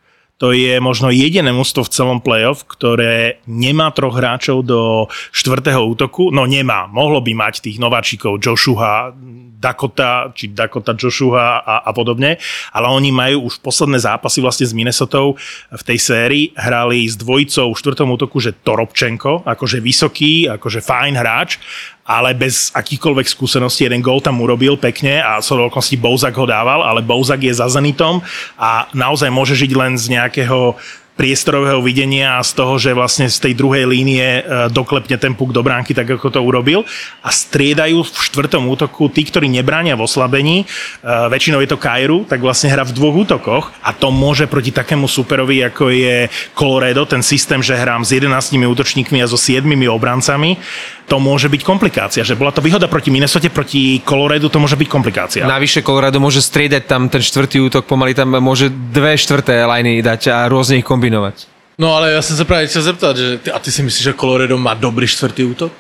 To je možno jediné mústvo v celom playoff, ktoré nemá troch hráčov do štvrtého útoku. No nemá. Mohlo by mať tých nováčikov Joshua, Dakota, či Dakota Joshua a, a podobne, ale oni majú už posledné zápasy vlastne s Minnesota v tej sérii, hrali s dvojicou v štvrtom útoku, že Toropčenko, akože vysoký, akože fajn hráč, ale bez akýchkoľvek skúseností. Jeden gól tam urobil pekne a so veľkosti Bouzak ho dával, ale Bouzak je za Zenitom a naozaj môže žiť len z nejakého priestorového videnia a z toho, že vlastne z tej druhej línie e, doklepne ten puk do bránky, tak ako to urobil. A striedajú v štvrtom útoku tí, ktorí nebránia v oslabení. E, väčšinou je to Kairu, tak vlastne hra v dvoch útokoch a to môže proti takému superovi, ako je Colorado, ten systém, že hrám s 11 útočníkmi a so 7 obrancami, to môže byť komplikácia. Že bola to výhoda proti Minnesota, proti Colorado to môže byť komplikácia. Navyše Colorado môže striedať tam ten štvrtý útok, pomaly tam môže dve štvrté liny dať a rôzne ich kombinovať. No ale ja som sa práve chcel zeptať, že ty, a ty si myslíš, že Colorado má dobrý štvrtý útok?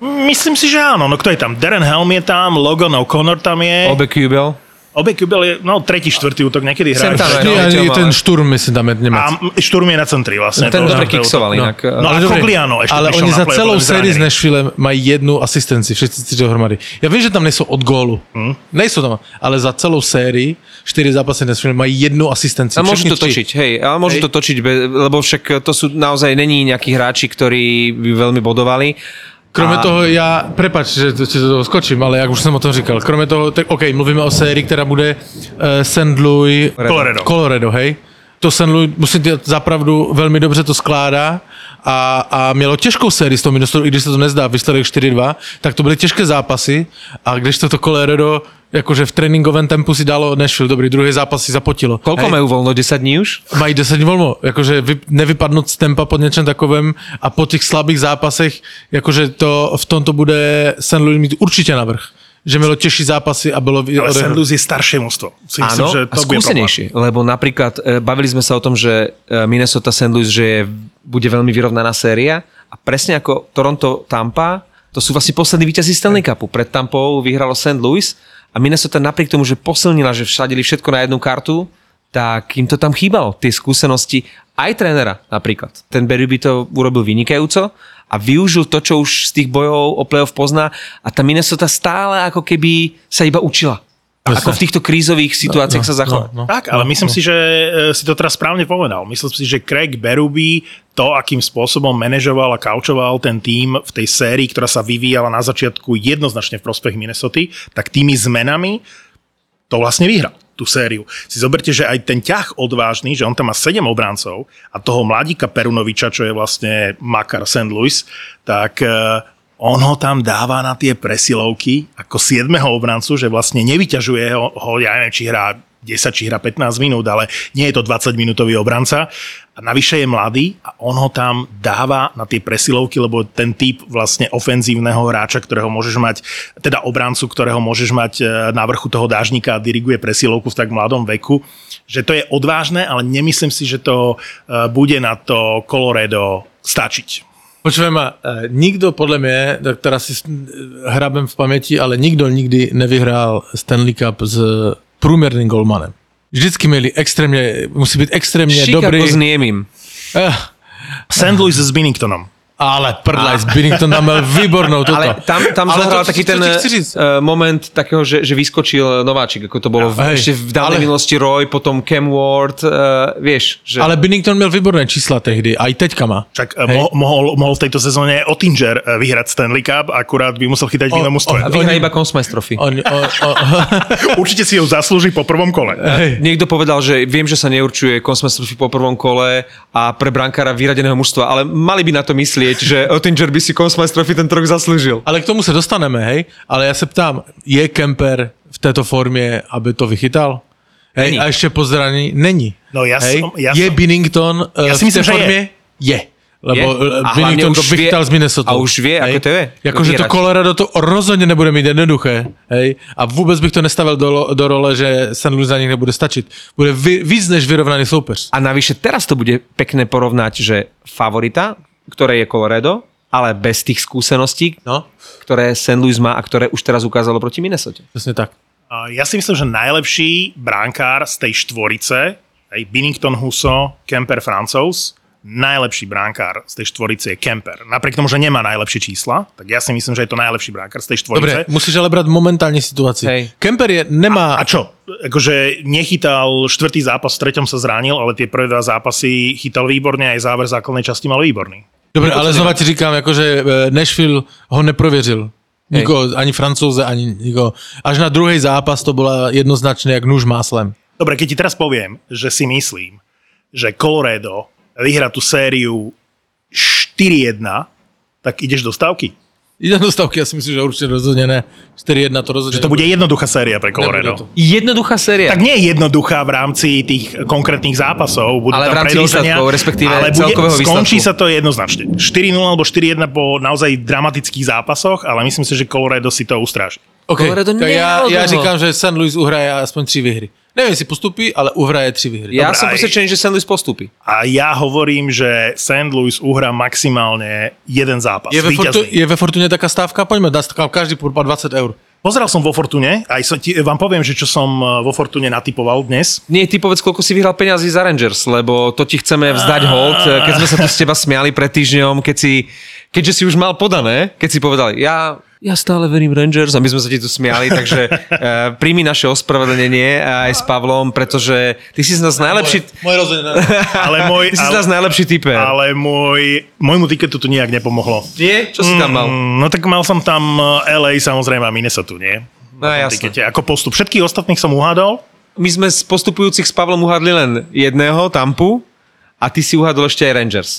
Myslím si, že áno. No kto je tam? Darren Helm je tam, Logan O'Connor tam je. Obe Kubel. Obe Kubel je, no, tretí, štvrtý útok, niekedy hrajú. Tam, no, ani ten Šturm, myslím, tam je Nemec. A Šturm je na centri vlastne. Ten dobre kiksoval inak. No, no ale, Cogliano ešte ale oni za celou sérii z Nashville majú jednu asistenciu, všetci si dohromady. Ja viem, že tam nie sú od gólu. Hmm? Nejsú tam, ale za celou sérii, 4 zápasy Nashville majú jednu asistenciu. A môžu to točiť, hej, ale môžu hej. to točiť, lebo však to sú naozaj není nejakí hráči, ktorí by veľmi bodovali Kromě a... toho já, prepač, že to, že to skočím, ale jak už jsem o tom říkal, kromě toho, tak OK, mluvíme o sérii, která bude uh, St. Louis, Colorado. Colorado, hej? To St. Louis, musím zapravdu velmi dobře to skládá a, a mělo těžkou sérii s tou Minnesota, i když se to nezdá, výsledek 4-2, tak to byly těžké zápasy a když to to Colorado akože v tréningovém tempu si dalo Nashville, dobrý, druhý zápas si zapotilo. Koľko Hej. majú voľno? 10 dní už? Mají 10 dní voľno, akože vy, nevypadnúť z tempa pod niečom takovém a po tých slabých zápasech, akože to v tomto bude St. Louis mít určite navrh. Že mělo těžší zápasy a bylo... Ale St. Louis je staršie. Si myslím, Áno, že a to problém. skúsenejšie, lebo napríklad e, bavili sme sa o tom, že e, Minnesota St. Louis, že je, bude veľmi vyrovnaná séria a presne ako Toronto Tampa, to sú vlastne poslední víťazí Stanley Cupu. Pred Tampou vyhralo St. Louis a Minnesota napriek tomu, že posilnila, že všadili všetko na jednu kartu, tak im to tam chýbalo, tie skúsenosti aj trénera napríklad. Ten Barry by to urobil vynikajúco a využil to, čo už z tých bojov o playoff pozná a tá Minnesota stále ako keby sa iba učila. Ako v týchto krízových situáciách sa zachovať. No, no. Tak, ale myslím si, že e, si to teraz správne povedal. Myslím si, že Craig Berube to, akým spôsobom manažoval a kaučoval ten tým v tej sérii, ktorá sa vyvíjala na začiatku jednoznačne v prospech Minnesota, tak tými zmenami to vlastne vyhral tú sériu. Si zoberte, že aj ten ťah odvážny, že on tam má 7 obrancov a toho mladíka Perunoviča, čo je vlastne Makar St. Louis, tak e, on ho tam dáva na tie presilovky ako 7. obrancu, že vlastne nevyťažuje ho, ho ja neviem, či hrá 10 či hra 15 minút, ale nie je to 20 minútový obranca. A navyše je mladý a on ho tam dáva na tie presilovky, lebo ten typ vlastne ofenzívneho hráča, ktorého môžeš mať, teda obrancu, ktorého môžeš mať e, na vrchu toho dážnika a diriguje presilovku v tak mladom veku, že to je odvážne, ale nemyslím si, že to e, bude na to Colorado stačiť. Počujem ma, eh, nikdo podle mě, tak teraz si hrabem v paměti, ale nikdo nikdy nevyhrál Stanley Cup s průměrným golmanem. Vždycky měli extrémně, musí být extrémně Chicago dobrý. s Niemim. Eh, St. Louis s Binningtonom. Ale prdlaj, Binnington tam byl výbornou toto. Ale tam, tam Ale zohral to- taký to ten uh, moment takého, že, že vyskočil nováčik, ako to bolo v, Hej, ešte v dávnej ale- minulosti Roy, potom Cam Ward, uh, vieš, že... Ale Binnington měl výborné čísla tehdy, a i teďka má. Hej. mo- mohol, mohol v tejto sezóne Ottinger eh, vyhrať Stanley Cup, akurát by musel chytať v inom a vyhrá iba Consmice Trophy. On, o, o, Určite si ju zaslúži po prvom kole. hej. Niekto povedal, že viem, že sa neurčuje Consmice Trophy po prvom kole a pre brankára vyradeného mužstva, ale mali by na to myslieť, že Ottinger by si Consmice Trophy ten rok zaslúžil. Ale k tomu se dostaneme, hej? Ale já se ptám, je Kemper v této formě, aby to vychytal? Hej, Není. a ještě po zranění? Není. No ja hej? som- ja je som- Binnington uh, Ja si v myslím, té je. formě? Je. Lebo hlavne Binnington to vychytal z Minnesota. a už vie, ako to je. Jakože to. Colorado to rozhodně nebude mít jednoduché. Hej? A vůbec bych to nestavil do, do role, že St. Louis za nich nebude stačit. Bude vy, víc než vyrovnaný soupeř. A navyše teraz to bude pekné porovnať, že favorita, ktoré je Colorado, ale bez tých skúseností, No, ktoré St. Louis má a ktoré už teraz ukázalo proti Minnesota. přesně tak. A Ja si myslím, že najlepší bránkár z tej štvorice, hej, Binnington Huso, Kemper Francouz, najlepší bránkár z tej štvorice je Kemper. Napriek tomu, že nemá najlepšie čísla, tak ja si myslím, že je to najlepší bránkár z tej štvorice. Dobre, musíš ale brát momentální situaci. Hej. Kemper je, nemá... A čo? Akože nechytal štvrtý zápas, v treťom sa zranil, ale tie prvé dva zápasy chytal výborne, aj záver základnej časti mal výborný. Dobre, ale znova ti říkám, jakože eh, Nashville ho neprověřil. Nikoho, ani francouze, ani nikoho. Až na druhý zápas to byla jednoznačně jak nůž máslem. Dobre, keď ti teraz poviem, že si myslím, že Colorado vyhrá tú sériu 4-1, tak ideš do stavky. Ide do stavky, já si myslím, že určitě rozhodně ne. 4-1 to rozhodně Že to bude jednoduchá séria pre Colorado. Jednoduchá séria. Tak nie je jednoduchá v rámci tých konkrétnych zápasov. Budú Ale v tam rámci predĺženia, výsledkov, respektíve ale celkového Skončí výsledku. sa to jednoznačne. 4-0 alebo 4-1 po naozaj dramatických zápasoch, ale myslím si, že Colorado si to ustráži. Okay, Colorado tak já dlho. říkám, že St. Louis uhraje aspoň tři výhry. Nevím, jestli postupí, ale uhraje tři výhry. Ja Dobre, som aj- presvedčený, že St. Louis postupí. A ja hovorím, že St. Louis uhrá maximálne jeden zápas. Je ve, Fortu, je ve Fortuně taká stávka? Pojďme, dá stávka každý po 20 eur. Pozeral som vo Fortune, aj som ti, vám poviem, že čo som eh, vo Fortune natypoval dnes. Nie, ty povedz, koľko si vyhral peňazí za Rangers, lebo to ti chceme vzdať hold, keď sme sa tu s teba smiali pred týždňom, keď si, keďže si už mal podané, keď si povedal, ja, ja stále verím Rangers a my sme sa ti tu smiali, takže uh, príjmi naše ospravedlnenie aj s Pavlom, pretože ty si z nás najlepší, Moje rozhodně ne. Ale môj, ty si z nás ale, najlepší typer. ale môj, môjmu tiketu to nejak nepomohlo. Nie? Čo si tam mal? Mm, No tak mal som tam eh, LA samozrejme a Minnesota, nie? No tikete. Ako postup. Všetkých ostatných som uhádol. My sme z postupujúcich s Pavlom uhadli len jedného, Tampu, a ty si uhadol ešte aj Rangers.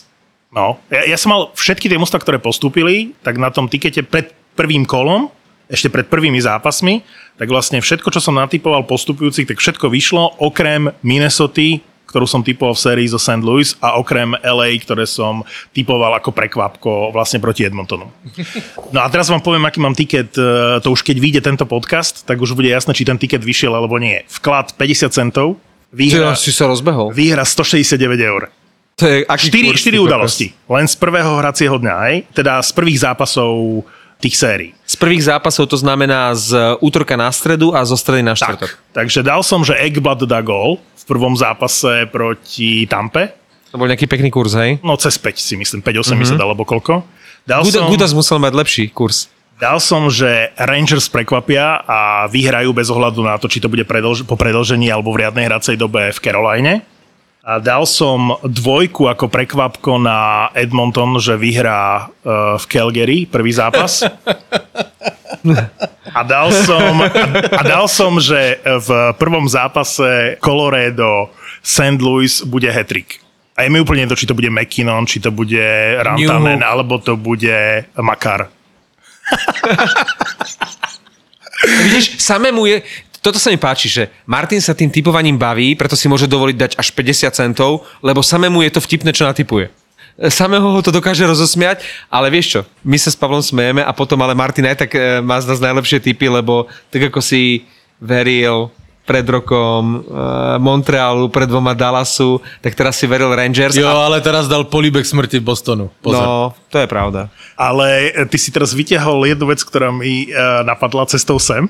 No, ja, ja som mal všetky tie mužstva, ktoré postúpili, tak na tom tikete pred prvým kolom, ešte pred prvými zápasmi, tak vlastne všetko, čo som natypoval postupujúcich, tak všetko vyšlo, okrem Minnesota, ktorú som typoval v sérii zo St. Louis a okrem LA, ktoré som typoval ako prekvapko vlastne proti Edmontonu. No a teraz vám poviem, aký mám tiket, e, to už keď vyjde tento podcast, tak už bude jasné, či ten tiket vyšiel alebo nie. Vklad 50 centov, výhra, si sa rozbehol. výhra 169 eur. To je aký 4, kurz, 4 ty kokos? udalosti, len z prvého hracieho dňa, hej? teda z prvých zápasov tých sérií. Z prvých zápasov to znamená z útorka na stredu a zo stredy na štvrtok. Takže dal som, že Ekblad dá gól v prvom zápase proti Tampe. To bol nejaký pekný kurz, hej? No cez 5 si myslím, 5-8 mm-hmm. alebo koľko. Dal Guda, som, Gudas musel mať lepší kurz. dal som, že Rangers prekvapia a vyhrajú bez ohľadu na to, či to bude predlž- po predlžení alebo v riadnej hracej dobe v Caroline. A dal som dvojku ako prekvapko na Edmonton, že vyhrá uh, v Calgary prvý zápas. A dal som, a dal som, že v prvom zápase Colorado St. Louis bude hetrik. A je mi úplne to, či to bude McKinnon, či to bude Rantanen, alebo to bude Makar. Vidíš, samému je... Toto sa mi páči, že Martin sa tým typovaním baví, preto si môže dovoliť dať až 50 centov, lebo samému je to vtipné, čo natypuje. Samého ho to dokáže rozosmiať, ale vieš čo, my sa s Pavlom smejeme a potom ale Martin aj tak e, má z nás najlepšie typy, lebo tak ako si veril pred rokom uh, Montrealu, pred dvoma Dallasu, tak teraz si veril Rangers. Jo, a, ale teraz dal políbek smrti Bostonu. Pozor. no, to je pravda. Ale ty si teraz vyťahol jednu vec, ktorá mi uh, napadla cestou sem,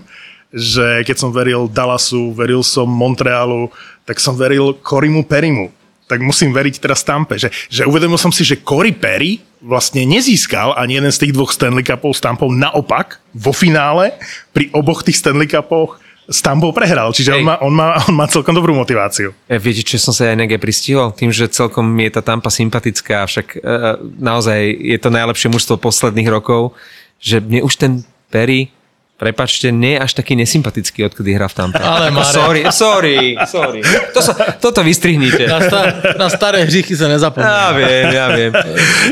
že keď som veril Dallasu, veril som Montrealu, tak som veril Korimu Perimu. Tak musím veriť teraz Tampe, že, že uvedomil som si, že Cory Perry vlastne nezískal ani jeden z tých dvoch Stanley Cupov s Tampou. Naopak, vo finále, pri oboch tých Stanley Cupoch s Tampou prehral. Čiže on má, on, má, on má celkom dobrú motiváciu. E, viete, čo som sa aj nejak aj pristihol? Tým, že celkom mi je tá Tampa sympatická, však e, naozaj je to najlepšie mužstvo posledných rokov, že mne už ten Perry, prepačte, nie je až taký nesympatický, odkedy hrá v Tampa. Ale Ako, Marek. sorry, sorry, sorry. To sa, toto vystrihnite. Na, sta- na staré hříchy sa nezapomína. Ja viem, ja viem.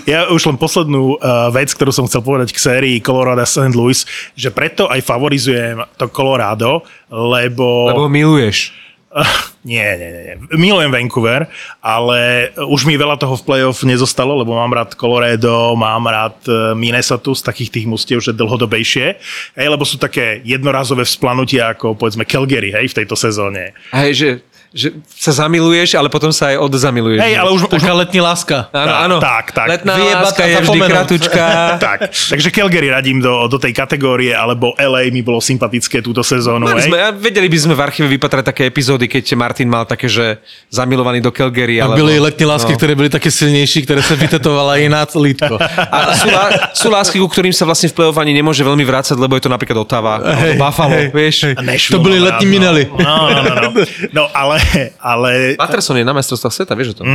Ja už len poslednú uh, vec, ktorú som chcel povedať k sérii Colorado St. Louis, že preto aj favorizujem to Colorado, lebo... Lebo miluješ. Nie, nie, nie. Milujem Vancouver, ale už mi veľa toho v playoff nezostalo, lebo mám rád Colorado, mám rád eh, Minnesota z takých tých mustiev, že dlhodobejšie, hej, lebo sú také jednorazové vzplanutia ako povedzme Calgary, hej, v tejto sezóne. Hej, že, že sa zamiluješ, ale potom sa aj odzamiluješ. Hej, ale už, už Taká letní láska. Áno, Tak, áno. tak, tak. Letná Vyjebať láska je vždy kratučká. tak, takže Calgary radím do, do tej kategórie, alebo LA mi bolo sympatické túto sezónu. Mali sme, a vedeli by sme v archíve vypatrať také epizódy, keď Martin mal také, že zamilovaný do Calgary. Alebo, byly letní lásky, no. které byly také silnější, které se vytetovala i na lítko. A sú, lá, sú lásky, ku ktorým sa vlastne v play ani nemôže veľmi vrácať, lebo je to napríklad Hej, alebo Buffalo, hej, vieš. Nashville To mám letní no. minely. No, no, no, no. no ale, ale Patterson je na mestrovstvách sveta, vieš o tom?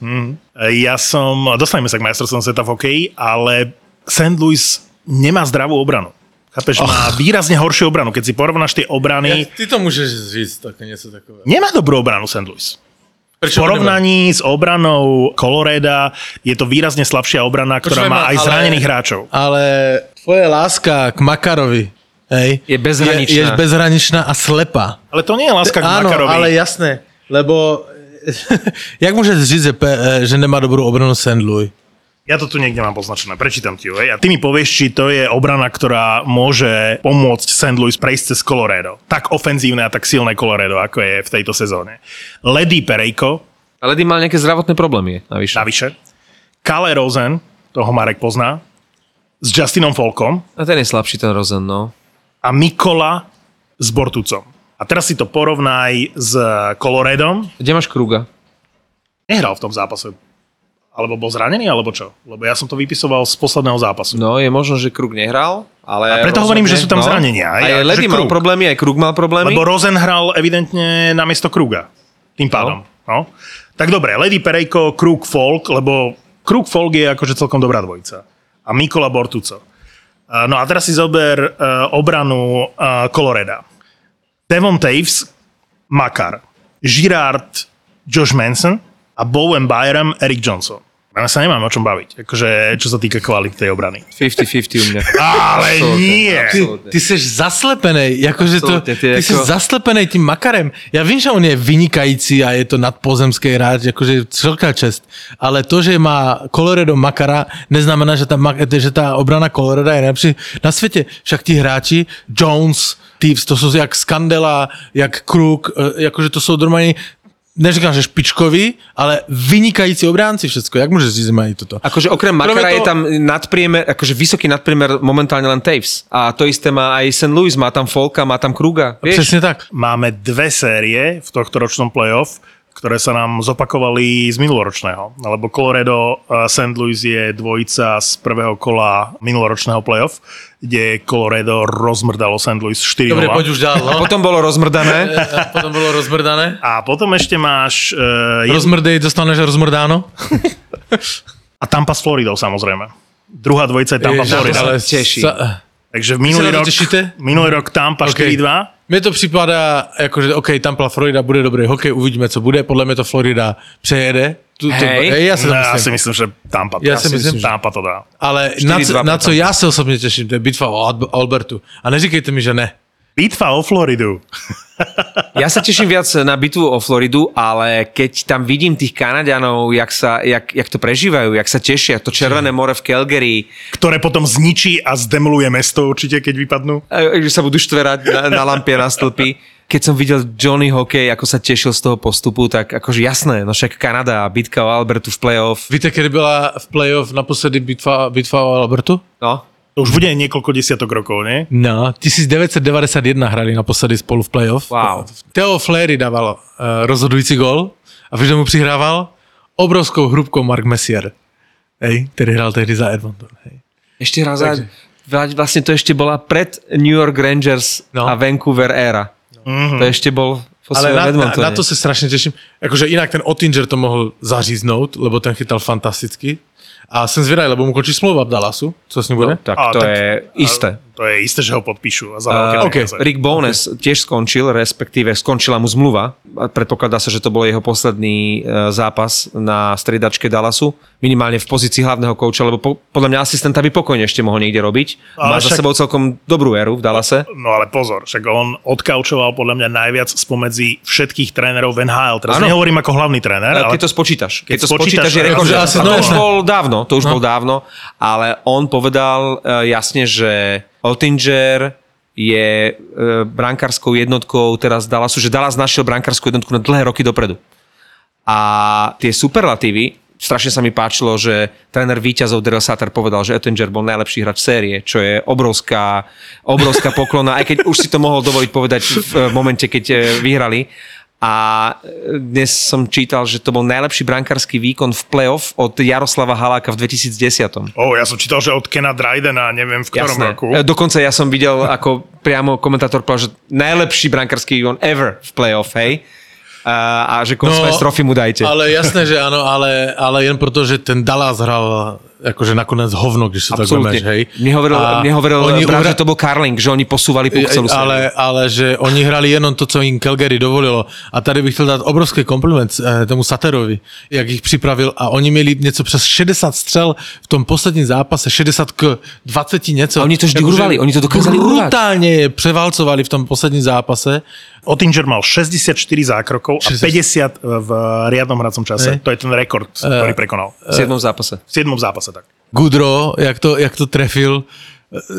Mm. ja som, dostaneme sa k majstrovstvom sveta v hokeji, ale St. Louis nemá zdravú obranu. Chápeš, má výrazne horšiu obranu. Keď si porovnáš tie obrany, Ty to můžeš říct, tak něco takové. nemá dobrú obranu St. Louis. V Prečo porovnaní s obranou Coloreda je to výrazne slabšia obrana, ktorá Počúvaj má aj ale- zranených hráčov. Ale tvoje láska k Makarovi, hej, Je bezhraničná. Je, je bezhraničná a slepá. Ale to nie je láska k Áno, Makarovi. ale jasné, lebo jak môžeš říct, že, eh, že nemá dobrú obranu St. Louis? Ja to tu niekde mám poznačené, prečítam ti ju. Hej. A ty mi povieš, či to je obrana, ktorá môže pomôcť St. Louis prejsť cez Colorado. Tak ofenzívne a tak silné Colorado, ako je v tejto sezóne. Ledy Perejko, Ale Ledy mal nejaké zdravotné problémy, navyše. navyše. Kale Rosen, toho Marek pozná, s Justinom Folkom A ten je slabší, ten Rosen, no. A Mikola s Bortucom. A teraz si to porovnaj s Coloradom. Kde máš Kruga? Nehral v tom zápase. Alebo bol zranený, alebo čo? Lebo ja som to vypisoval z posledného zápasu. No, je možno, že Krug nehral, ale... A preto hovorím, že sú tam no. zranenia, aj- Aj, Ledy že mal Krug. problémy, aj Krug mal problémy. Lebo Rosen hral evidentne na miesto Kruga. Tým pádom. No. Tak dobre, Lady Perejko, Krug Folk, lebo Krug Folk je akože celkom dobrá dvojica. A Mikola Bortuco. No a teraz si zober uh, obranu uh, Coloreda. Devon Taves, Makar, Girard, Josh Manson a Bowen Byram, Eric Johnson. Ale sa nemáme o čom baviť, akože, čo sa týka kvality tej obrany. 50-50 u mňa. Ale nie! Ty, ty seš zaslepený, akože to, ty, ty ty si ako- zaslepený tým makarem. Ja viem, že on je vynikající a je to nadpozemský hráč, akože veľká čest. Ale to, že má Colorado makara, neznamená, že tá, že tá obrana Colorado je najlepší na svete. Však tí hráči, Jones, Thieves, to sú jak Skandela, jak Kruk, e, akože to sú normálne neříkám, že špičkoví, ale vynikající obránci všetko. Jak môžeš si mať toto? Akože okrem Makara to- je tam nadpriemer, akože vysoký nadpriemer momentálne len Taves. A to isté má aj St. Louis, má tam Folka, má tam Kruga. Vieš? Presne tak. Máme dve série v tohto ročnom playoff, ktoré sa nám zopakovali z minuloročného. Lebo Colorado a St. Louis je dvojica z prvého kola minuloročného playoff, kde Colorado rozmrdalo St. Louis 4 Dobre, poď už ďalej. No. Potom bolo rozmrdané. Potom bolo rozmrdané. A potom ešte máš uh, jed... Rozmrdej, dostaneš rozmrdáno. a Tampa s Floridou samozrejme. Druhá dvojica je Tampa Ježiš, Florida. ale teší. Sa, Takže minulý rok, minulý rok Tampa OK. 4-2. Mne to připadá, akože OK, Tampa Florida bude dobrý hokej, uvidíme, co bude. Podľa mňa to Florida přejede. Tu, Hej. hej, ja si No, ja si myslím. myslím, že Tampa to, Ja si myslím, že- Tampa to dá. Ale na, 4-2 co, na co ja sa osobne teším, to je bitva o Al- Albertu. A neříkejte mi, že ne. Bitva o Floridu. Ja sa teším viac na bitvu o Floridu, ale keď tam vidím tých Kanaďanov, jak, sa, jak, jak to prežívajú, jak sa tešia, to Červené more v Calgary, ktoré potom zničí a zdemoluje mesto určite, keď vypadnú. e, že sa budú štverať na, na lampie, na stĺpy. Keď som videl Johnny Hockey, ako sa tešil z toho postupu, tak akože jasné, no však Kanada, bitka o Albertu v playoff, Víte, kedy byla v playoff naposledy bitva, bitva o Albertu? no. To už bude niekoľko desiatok rokov, nie? No, 1991 hrali naposledy spolu v playoff. Wow. Theo Flery dával uh, rozhodující gol a kdo mu přihrával? Obrovskou hrubkou Mark Messier. Hej, který hrál tehdy za Edmonton. Hej. Ešte raz, Takže... vlastne to ešte bola pred New York Rangers No. no. a Vancouver éra. Mm-hmm. To ešte bol Ale na, na, na to se strašně těším. Jakože jinak ten Ottinger to mohl zaříznout, lebo ten chytal fantasticky. A jsem zvědavý, lebo mu končí smlouva v Dallasu. Co s ním bude? tak A, to tak- je isté. To je isté, že ho podpíšu a za Uh, peniaze. Rick Bones okay. tiež skončil, respektíve skončila mu zmluva. Predpokladá sa, že to bol jeho posledný uh, zápas na striedačke Dallasu. Minimálne v pozícii hlavného kouča, lebo po, podľa mňa asistenta by pokojne ešte mohol niekde robiť. Ale Má za však- sebou celkom dobrú éru v Dallase. No ale pozor, však on odkaučoval podľa mňa najviac spomedzi všetkých trénerov v NHL. Teraz Áno. nehovorím ako hlavný tréner, Ale ale keď to spočítaš. Keď, Keď to spočítaš, spočítaš, je rekord. to no, už bol dávno, to už bol dávno, ale on povedal jasne, že Oettinger je uh, brankárskou jednotkou teraz Dallasu, že Dallas našiel brankárskú jednotku na dlhé roky dopredu. A tie superlatívy, strašne sa mi páčilo, že tréner víťazov Daryl Sutter povedal, že Oettinger bol najlepší hráč série, čo je obrovská, obrovská poklona, aj keď už si to mohol dovoliť povedať v eh, momente, keď eh, vyhrali. A eh, dnes som čítal, že to bol najlepší brankársky výkon v playoff od Jaroslava Haláka v 2010. oh, ja som čítal, že od Kena Drydena, neviem v ktorom Jasné. roku. E, Dokonca ja som videl, ako priamo komentátor povedal, že najlepší brankársky výkon ever v playoff, hej? A, a že Conference no, Trophy mu dajte. Ale jasné, že áno, ale, ale jen proto, že ten Dallas hral akože nakonec hovno, když sa tak Absolútne. vemeš, hej. Mne hovoril, A mne hovoril oni brat, uhra- že to bol Carling, že oni posúvali puk celú ale, ale že oni hrali jenom to, co jim Calgary dovolilo. A tady bych chtěl dát obrovský kompliment eh, tomu Saterovi, jak jich připravil a oni měli něco přes 60 střel v tom posledním zápase, 60 k 20 něco. A oni to vždy urvali, oni to dokázali urvať. Brutálně je převálcovali v tom posledním zápase. Ottinger mal 64 zákrokov a 60. 50 v riadnom hracom čase. Hej. To je ten rekord, ktorý prekonal. v 7. zápase. V 7. zápase tak. Gudro, jak to, jak to trefil,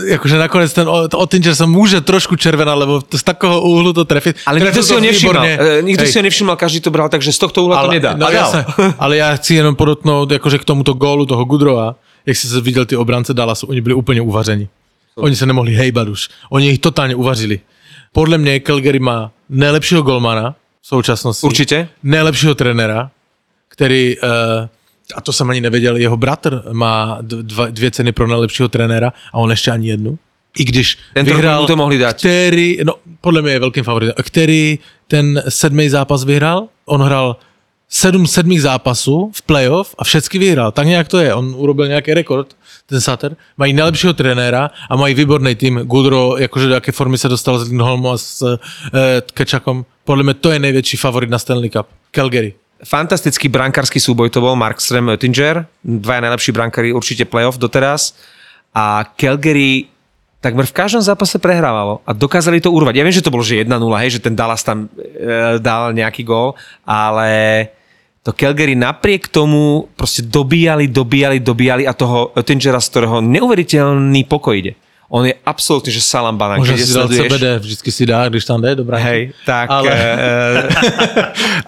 jakože nakonec ten Ottinger sa môže trošku červená, lebo to z takového úhlu to trefil. Ale nikto si ho to nevšimol. E, nikto Hej. si ho nevšimol, každý to bral, takže z tohto uhla to nedá. No, A dal. jasné, ale ja chci jenom podotknout, jakože k tomuto gólu toho Gudrova, jak si viděl ty obránce Dallasu, oni byli úplně uvaření. Oni se nemohli hejbat už. Oni ich totálně uvařili. Podle mě Calgary má nejlepšího golmana v současnosti. Určite. Nejlepšího trenéra, který, uh, a to jsem ani nevěděl, jeho bratr má dva, dvě ceny pro nejlepšího trenéra a on ještě ani jednu. I když Ten vyhrál, to mohli dať. který, no podle mě je velkým favoritem, který ten sedmý zápas vyhrál, on hrál sedm sedmých zápasů v playoff a všechny vyhrál. Tak nějak to je. On urobil nějaký rekord, ten Sater. Mají nejlepšího trenéra a mají výborný tým. Gudro, jakože do jaké formy se dostal s Lindholmem a s e, Kečakom. Podle mě to je největší favorit na Stanley Cup. Calgary. fantastický brankársky súboj to bol, Markström Oettinger, dvaja najlepší brankári určite playoff doteraz a Calgary takmer v každom zápase prehrávalo a dokázali to urvať. Ja viem, že to bolo že 1-0, hej, že ten Dallas tam e, dal nejaký gól, ale to Calgary napriek tomu proste dobíjali, dobíjali, dobíjali a toho Oettingera, z ktorého neuveriteľný pokoj ide. On je absolútne, že salambana. Možná keď si sleduješ- CBD, vždycky si dá, když tam jde, dobrá. Hej, tak... Ale- Ale...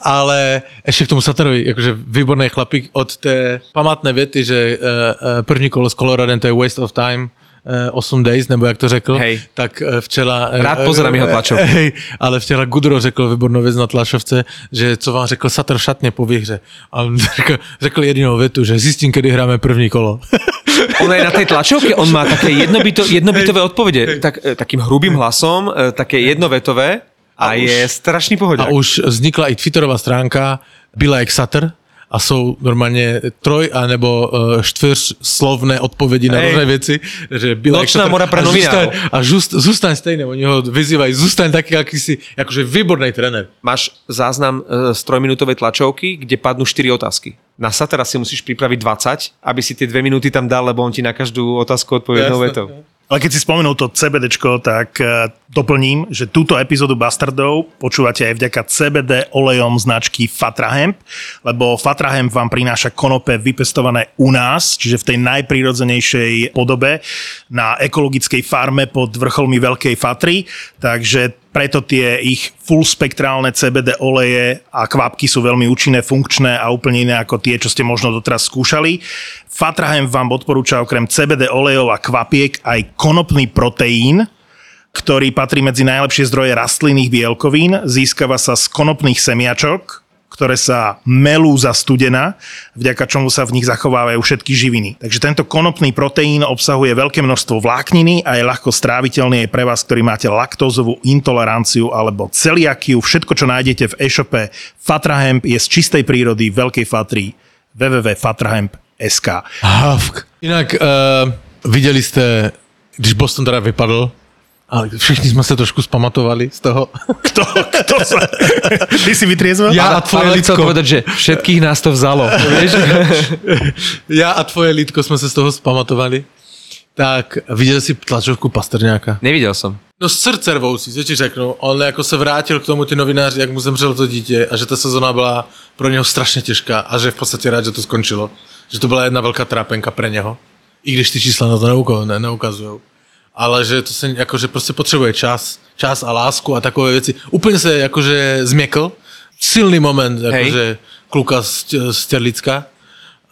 Ale ešte k tomu Satarovi, akože výborný chlapík od té památné věty, že uh, uh, první kolo s Coloradem to je waste of time, 8 days, nebo jak to řekl, Hej. tak uh, včera... Rád pozerám jeho tlačovku. Hej, ale včera Gudro řekl výbornou věc na tlačovce, že co vám řekl Satar v šatně po výhře. A řekl, řekl jedinou větu, že zjistím, kedy hráme první kolo. On aj na tej tlačovke, on má také jednobyto, jednobytové odpovede. Tak, takým hrubým hlasom, také jednovetové a, A je strašný A pohodiak. už vznikla i Twitterová stránka Byla jak Satter a jsou normálně troj a nebo uh, čtyř slovné odpovědi na Hej. různé věci. Že byla Nočná mora pre a novinárov. zůstaň- A žust, zůstaň stejný, oni ho vyzývají, zůstaň taký, aký si, akože výborný trenér. Máš záznam e, z trojminútovej tlačovky, kde padnú 4 otázky. Na Satera si musíš pripraviť 20, aby si tie 2 minúty tam dal, lebo on ti na každú otázku odpovie jednou Jasné. vetou. Ale keď si spomenul to CBDčko, tak eh, doplním, že túto epizódu Bastardov počúvate aj vďaka CBD olejom značky Fatrahemp, lebo Fatrahemp vám prináša konope vypestované u nás, čiže v tej najprirodzenejšej podobe na ekologickej farme pod vrcholmi Veľkej Fatry, takže preto tie ich full spektrálne CBD oleje a kvapky sú veľmi účinné, funkčné a úplne iné ako tie, čo ste možno doteraz skúšali. Fatrahem vám odporúča okrem CBD olejov a kvapiek aj konopný proteín, ktorý patrí medzi najlepšie zdroje rastlinných bielkovín. Získava sa z konopných semiačok, ktoré sa melú za studena, vďaka čomu sa v nich zachovávajú všetky živiny. Takže tento konopný proteín obsahuje veľké množstvo vlákniny a je ľahko stráviteľný aj pre vás, ktorý máte laktózovú intoleranciu alebo celiakiu. Všetko, čo nájdete v e-shope Fatrahemp je z čistej prírody Veľkej Fatry www.fatrahemp.sk Havk. Jinak uh, viděli jste, když Boston teda vypadl, a všichni jsme se trošku spamatovali z toho. Kto, kto sa... Ty si vytriezval? Ja Ale- a tvoje ale chcel lidko. povedať, že všetkých nás to vzalo. Vieš? Já a tvoje lidko jsme se z toho spamatovali. Tak viděl jsi tlačovku Pastrňáka? Nevidel som. No srdce rvoucí, co ti řeknu. On jako se vrátil k tomu ty novináři, jak mu zemřelo to dítě a že ta sezona byla pro něho strašně těžká a že je v podstatě rád, že to skončilo. Že to byla jedna velká trápenka pre něho. I když ty čísla na to neuko- ne, neukazují. Ale že to se jakože prostě potřebuje čas, čas a lásku a takové věci. Úplně se jakože změkl. Silný moment, jakože kluka z, z Terlicka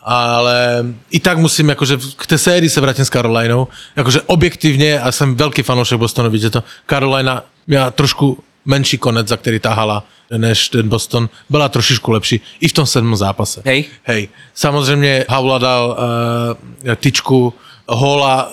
ale i tak musím, akože k té sérii se vrátím s Carolinou, akože objektivně, a jsem velký fanoušek Bostonu, víte to, Carolina měla trošku menší konec, za který tahala, než ten Boston, byla trošičku lepší, i v tom sedmém zápase. Hej. Hej. Samozřejmě Havla dal uh, tyčku, Hola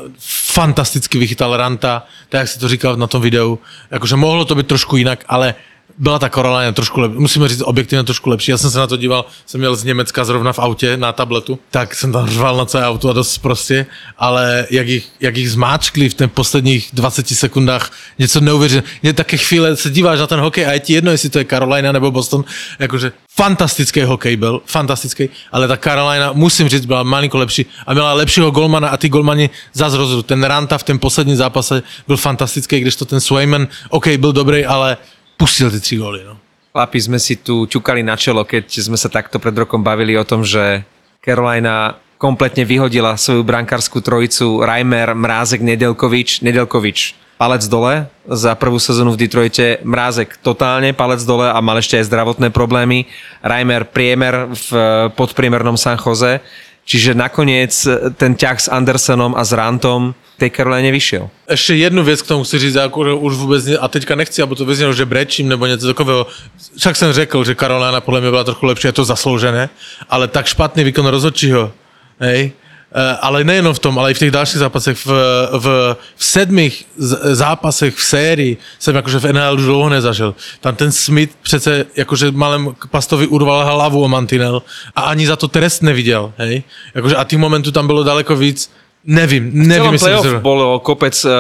fantasticky vychytal Ranta, tak jak si to říkal na tom videu, jakože mohlo to být trošku jinak, ale byla ta Carolina trošku lepší, musíme říct objektivně trošku lepší. Já jsem se na to díval, jsem měl z Německa zrovna v autě na tabletu, tak jsem tam řval na celé auto a dost prostě, ale jak jich, jak jich zmáčkli v těch posledních 20 sekundách, něco neuvěřitelného. Mě také chvíle se díváš na ten hokej a je ti jedno, jestli to je Carolina nebo Boston, jakože fantastický hokej byl, fantastický, ale ta Carolina, musím říct, byla malinko lepší a měla lepšího golmana a ty golmani zase rozhodl. Ten Ranta v tom posledním zápase byl fantastický, když to ten Swayman, OK, byl dobrý, ale pustil ty tři góly, no. Chlapi, sme si tu ťukali na čelo, keď sme sa takto pred rokom bavili o tom, že Carolina kompletne vyhodila svoju brankárskú trojicu Reimer, Mrázek, Nedelkovič. Nedelkovič palec dole za prvú sezónu v Detroite, Mrázek totálne palec dole a mal ešte aj zdravotné problémy. Reimer priemer v podpriemernom San Jose. Čiže nakoniec ten ťah s Andersonom a s Rantom tej Caroline vyšiel. Ještě jednu věc k tomu chci říct, už vůbec, a teďka nechci, aby to vyznělo, že brečím nebo něco takového. Však jsem řekl, že Karolina podle mě byla trochu lepší, je to zasloužené, ale tak špatný výkon rozhodčího, hej, ale nejenom v tom, ale i v těch dalších zápasech, v, v, v sedmých zápasech v sérii jsem jakože v NHL už dlouho nezažil. Tam ten Smith přece jakože malem Pastovi urval hlavu o mantinel a ani za to trest neviděl, hej. Jakože a těch momentů tam bylo daleko víc, Nevím, V nevím, celom jestli playoff to- bolo kopec uh,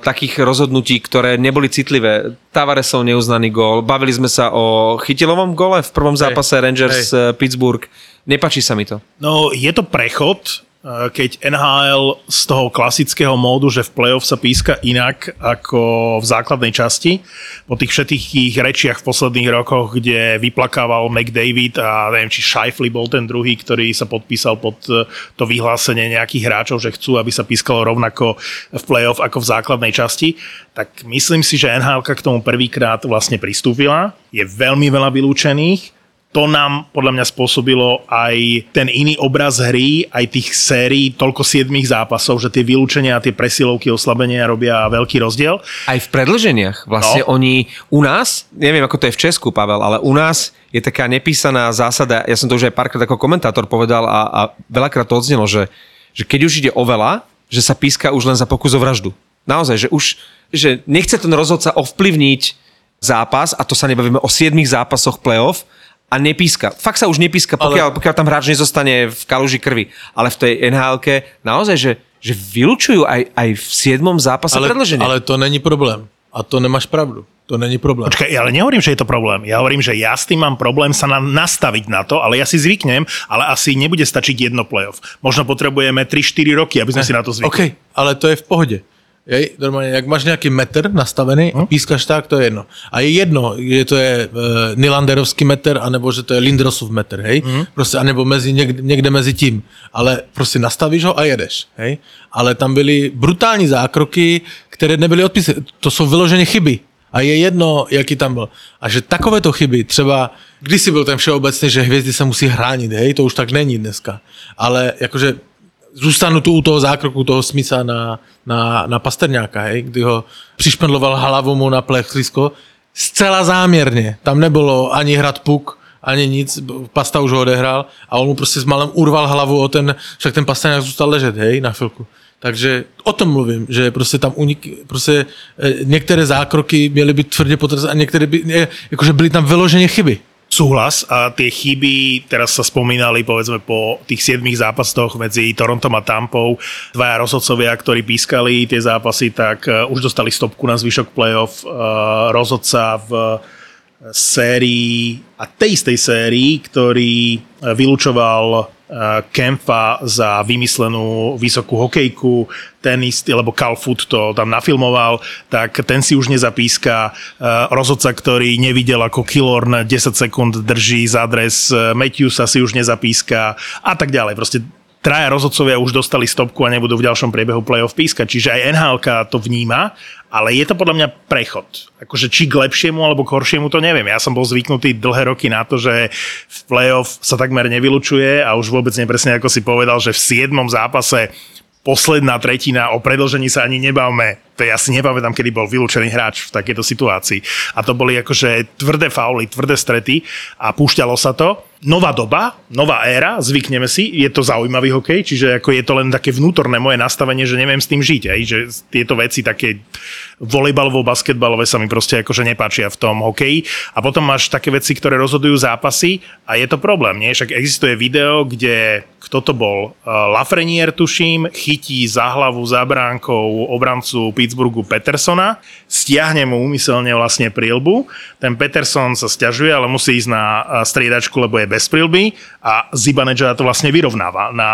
takých rozhodnutí, ktoré neboli citlivé. Tavaresov neuznaný gól. Bavili sme sa o chytilovom gole v prvom zápase Rangers uh, Pittsburgh. Nepačí sa mi to. No, je to prechod, eh, keď NHL z toho klasického módu, že v playoff sa píska inak ako v základnej časti, po tých všetkých rečiach v posledných rokoch, kde vyplakával McDavid a neviem, či Scheifele bol ten druhý, ktorý sa podpísal pod eh, to vyhlásenie nejakých hráčov, že chcú, aby sa pískalo rovnako v playoff ako v základnej časti, tak myslím si, že NHL k tomu prvýkrát vlastne pristúpila. Je veľmi veľa vylúčených, to nám podľa mňa spôsobilo aj ten iný obraz hry, aj tých sérií, toľko siedmých zápasov, že tie vylúčenia a tie presilovky, oslabenia robia veľký rozdiel. Aj v predlženiach. Vlastne No. oni u nás, neviem ako to je v Česku, Pavel, ale u nás je taká nepísaná zásada, ja som to už aj párkrát ako komentátor povedal a, a veľakrát to odznelo, že, že keď už ide o veľa, že sa píska už len za pokus o vraždu. Naozaj, že už že nechce ten rozhodca ovplyvniť zápas, a to sa nebavíme o 7 zápasoch playoff, a nepíska. Fakt sa už nepíska, pokiaľ, ale... pokiaľ tam hráč nezostane v kaluži krvi. Ale v tej nhl naozaj, že, že vylučujú aj, aj v 7 zápase ale, predlženie. ale to není problém. A to nemáš pravdu. To není problém. Počkaj, ale nehovorím, že je to problém. Ja hovorím, že ja s tým mám problém sa na, nastaviť na to, ale ja si zvyknem, ale asi nebude stačiť jedno playoff. Možno potrebujeme 3-4 roky, aby sme si na to zvykli. OK, ale to je v pohodě. Jej, normálně, jak máš nějaký metr nastavený a pískaš tak, to je jedno. A je jedno, že to je e, Nylanderovský metr, anebo že to je Lindrosův metr, hej? Prostě, anebo mezi, někde, někde mezi tím. Ale prostě nastavíš ho a jedeš, hej? Ale tam byly brutální zákroky, které nebyly odpisy. To jsou vyloženě chyby. A je jedno, jaký tam byl. A že takovéto chyby, třeba kdysi byl ten všeobecný, že hvězdy se musí hránit, hej, to už tak není dneska. Ale jakože zůstanu tu u toho zákroku toho Smitha na, na, na Pasterňáka, hej, kdy ho přišpendloval hlavu mu na plechlisko, zcela záměrně. Tam nebylo ani hrad puk, ani nic, Pasta už ho odehrál a on mu prostě s malem urval hlavu o ten, však ten Pasterňák zůstal ležet, hej, na chvilku. Takže o tom mluvím, že prostě tam unik, prostě eh, některé zákroky měly být tvrdě potrestány a některé by, ne, jakože byly tam vyloženě chyby. Súhlas a tie chyby, teraz sa spomínali povedzme po tých 7 zápasoch medzi Torontom a Tampou, dvaja rozhodcovia, ktorí pískali tie zápasy, tak uh, už dostali stopku na zvyšok playoff. Uh, rozhodca v sérii a tej istej sérii, ktorý vylúčoval Kempa za vymyslenú vysokú hokejku, ten istý, lebo Cal Foot to tam nafilmoval, tak ten si už nezapíska. Uh, rozhodca, ktorý nevidel ako Killorn 10 sekúnd drží za adres Matthewsa si už nezapíska a tak ďalej. Proste traja rozhodcovia už dostali stopku a nebudú v ďalšom priebehu play-off pískať. Čiže aj NHL to vníma, ale je to podľa mňa prechod. Akože či k lepšiemu alebo k horšiemu to neviem. Ja som bol zvyknutý dlhé roky na to, že v play-off sa takmer nevylučuje a už vôbec nepresne ako si povedal, že v 7. zápase posledná tretina, o predlžení sa ani nebavme. To ja si nepamätám, kedy bol vylúčený hráč v takejto situácii. A to boli akože tvrdé fauly, tvrdé strety a púšťalo sa to. Nová doba, nová éra, zvykneme si, je to zaujímavý hokej, čiže ako je to len také vnútorné moje nastavenie, že neviem s tým žiť, aj, že tieto veci také volejbalovo, basketbalové sa mi proste akože nepáčia v tom hokeji. A potom máš také veci, ktoré rozhodujú zápasy a je to problém, nie? Však existuje video, kde kto to bol? Lafreniere, tuším, chytí za hlavu, za bránkou obrancu Pittsburghu Petersona, stiahne mu úmyselne vlastne prílbu. Ten Peterson sa stiažuje, ale musí ísť na striedačku, lebo je bez prílby a Zibanejad to vlastne vyrovnáva. Na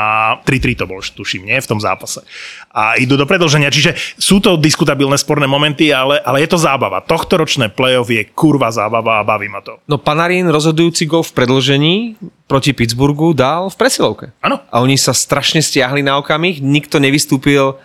3-3 to bol, tuším, nie? V tom zápase. A idú do predlženia. Čiže sú to diskutabilné sporné momenty, ale, ale je to zábava. Tohto ročné playoff je kurva zábava a baví ma to. No Panarin rozhodujúci gol v predlžení proti Pittsburghu dal v presilovke. Áno. A oni sa strašne stiahli na okamih, nikto nevystúpil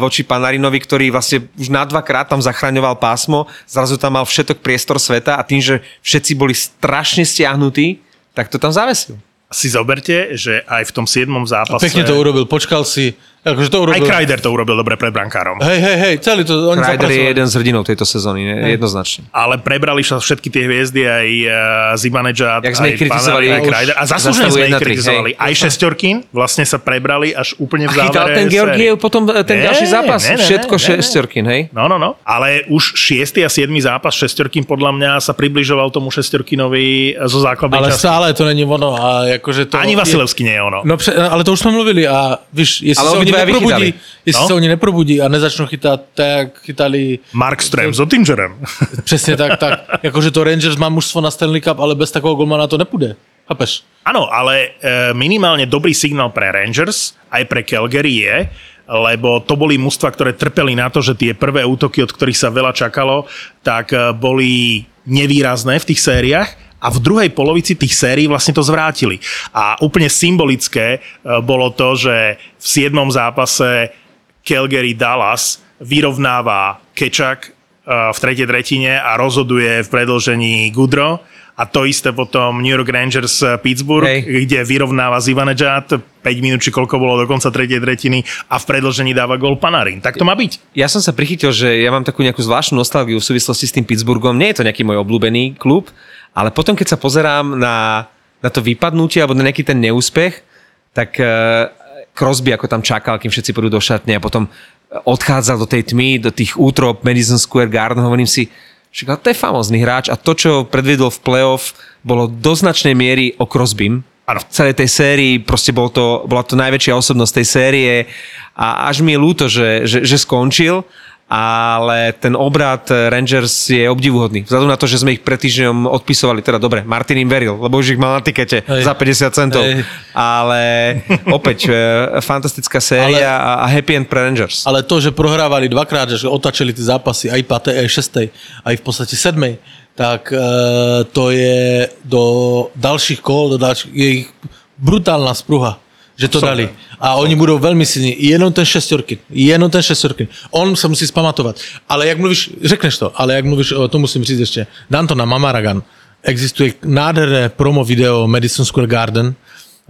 voči Panarinovi, ktorý vlastne už na dvakrát tam zachraňoval pásmo, zrazu tam mal všetok priestor sveta a tým, že všetci boli strašne stiahnutí, tak to tam zavesil. Si zoberte, že aj v tom 7. zápase... Pekne to urobil, počkal si. Akože to Aj urobil. Kreider to urobil dobre pred brankárom. Hej, hej, hej, celý to oni Kreider je jeden z hrdinov tejto sezóny, ne? jednoznačne. Ale prebrali sa všetky tie hviezdy, aj uh, Zibanejad, Jak sme aj kritizovali, Panarin, aj Kreider. A zaslúžene sme ich 1-3, kritizovali. hej. Aj šestorkin vlastne sa prebrali až úplne v A závere. chytal ten. Georgiev potom e, ten Nie, ďalší zápas, ne, ne, všetko ne, ne. šestorkin, hej? No, no, no. Ale už šiestý a siedmy zápas šestorkin podľa mňa sa približoval tomu šestorkinovi zo základnej Ale časti. stále to není ono. A jakože to Ani je- Vasilevský nie je ono. No, ale to už jsme mluvili a víš, Ale oni dvaja neprobudí, vychytali. jestli No. se oni neprobudí a nezačnou chytat tak, chytali Mark Strem s Ottingerem. přesně tak, tak. Jakože to Rangers má mužstvo na Stanley Cup, ale bez takového golmana to nepůjde. Chápeš? Áno, ale e, minimálne dobrý signál pre Rangers, aj pre Calgary je, lebo to boli mužstva, ktoré trpeli na to, že tie prvé útoky, od ktorých sa veľa čakalo, tak e, boli nevýrazné v tých sériách a v druhej polovici tých sérií vlastne to zvrátili. A úplne symbolické e, bolo to, že v 7. zápase Calgary Dallas vyrovnáva Kečak e, v tretej tretine a rozhoduje v predlžení Gudro. A to isté potom New York Rangers eh, Pittsburgh, Hej. kde vyrovnáva Zivanejad 5 minút, či koľko bolo do konca tretej tretiny a v predlžení dáva gol Panarin. Tak to má byť. Ja som sa prichytil, že ja mám takú nejakú zvláštnu nostalgiu v súvislosti s tým Pittsburghom. Nie je to nejaký môj obľúbený klub, ale potom, keď sa pozerám na, na to vypadnutie alebo na nejaký ten neúspech, tak uh, Crosby ako tam čakal, kým všetci pôjdu do šatne a potom odchádzal do tej tmy, do tých útrop Madison Square Garden, hovorím si, že to je famózny hráč a to, čo predviedol v playoff, bolo do značnej miery o Crosbym. Áno. V celej tej sérii proste bol to, bola to najväčšia osobnosť tej série a až mi je ľúto, že, že, že skončil, ale ten obrad Rangers je obdivuhodný. Vzhľadom na to, že sme ich pred týždňom odpisovali, teda dobre, Martin im veril, lebo už ich mal na tikete Hej. za 50 centov. Hej. Ale opäť, e, fantastická séria a, a happy end pre Rangers. Ale to, že prohrávali dvakrát, že otačili ty zápasy aj 5. aj 6. aj v podstate 7. tak e, to je do dalších kol, do dalších, je ich brutálna spruha, že to dali. A oni budou velmi silní. Jenom ten šestorky. Jenom ten šestorky. On se musí spamatovat. Ale jak mluvíš, řekneš to, ale jak mluvíš, o, to musím říct ještě. Dám to na Mamaragan. Existuje nádherné promo video Madison Square Garden,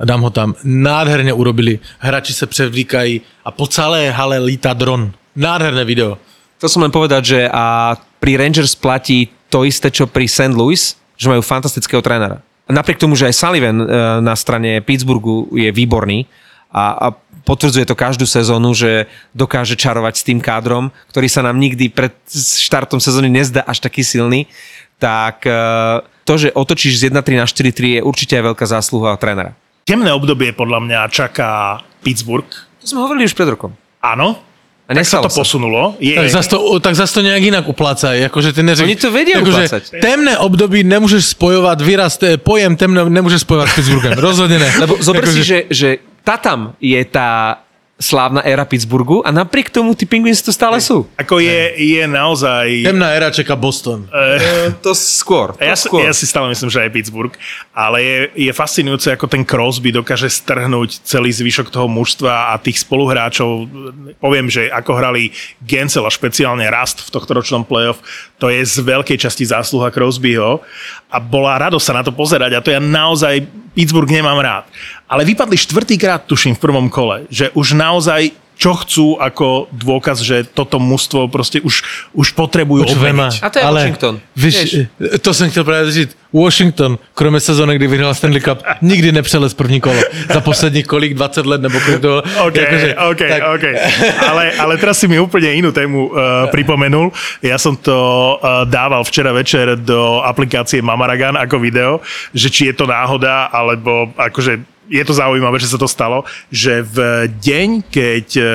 dám ho tam. Nádherně urobili. Hráči se převlíkají a po celé hale lítá dron. Nádherné video. Chcel som len povedať, že a pri Rangers platí to isté, čo pri St. Louis, že majú fantastického trénera. Napriek tomu, že aj Sullivan e, na strane Pittsburghu je výborný a, a potvrdzuje to každú sezónu, že dokáže čarovať s tým kádrom, ktorý sa nám nikdy pred štartom sezóny nezdá až taký silný, tak e, to, že otočíš z 1-3 na 4-3 je určite aj veľká zásluha trénera. Temné obdobie podľa mňa čaká Pittsburgh. To sme hovorili už pred rokom. Áno, A tak sa to posunulo. Je, Tak zas to, tak zas to nějak jinak uplácají. Jakože ty neřek, Oni to vedia jakože uplácať. Temné období nemůžeš spojovat, výraz, te- pojem temné nemůžeš spojovat s Pittsburghem. Rozhodně ne. Lebo zober Jakože- si, že, že Tatam je tá slávna éra Pittsburghu a napriek tomu tí Penguins tu stále sú. Ako je, je naozaj... Temná era čeká Boston. E, to skôr. To Ja, si- skôr. ja si stále myslím, že aj Pittsburgh, ale je, je fascinujúce, ako ten Crosby dokáže strhnúť celý zvyšok toho mužstva a tých spoluhráčov. Poviem, že ako hrali Gensel a špeciálne Rast v tohto ročnom playoff, to je z veľkej časti zásluha Crosbyho a bola radosť sa na to pozerať a to ja naozaj Pittsburgh nemám rád. Ale vypadli štvrtýkrát, tuším, v prvom kole, že už naozaj čo chcú ako dôkaz, že toto mužstvo proste už, už potrebujú obmeniť. A to je Washington. Víš, Vieš. to jsem chtěl právě říct. Washington, kromě sezóny, kdy vyhrál Stanley Cup, nikdy nepřelez první kolo. Za posledních kolik, 20 let, nebo kolik to... OK, jakože, OK, tak, OK. Ale, ale teraz si mi úplne inú tému uh, pripomenul. Ja som to uh, dával včera večer do aplikácie Mamaragan ako video, že či je to náhoda, alebo akože je to zaujímavé, že sa to stalo, že v deň, keď uh,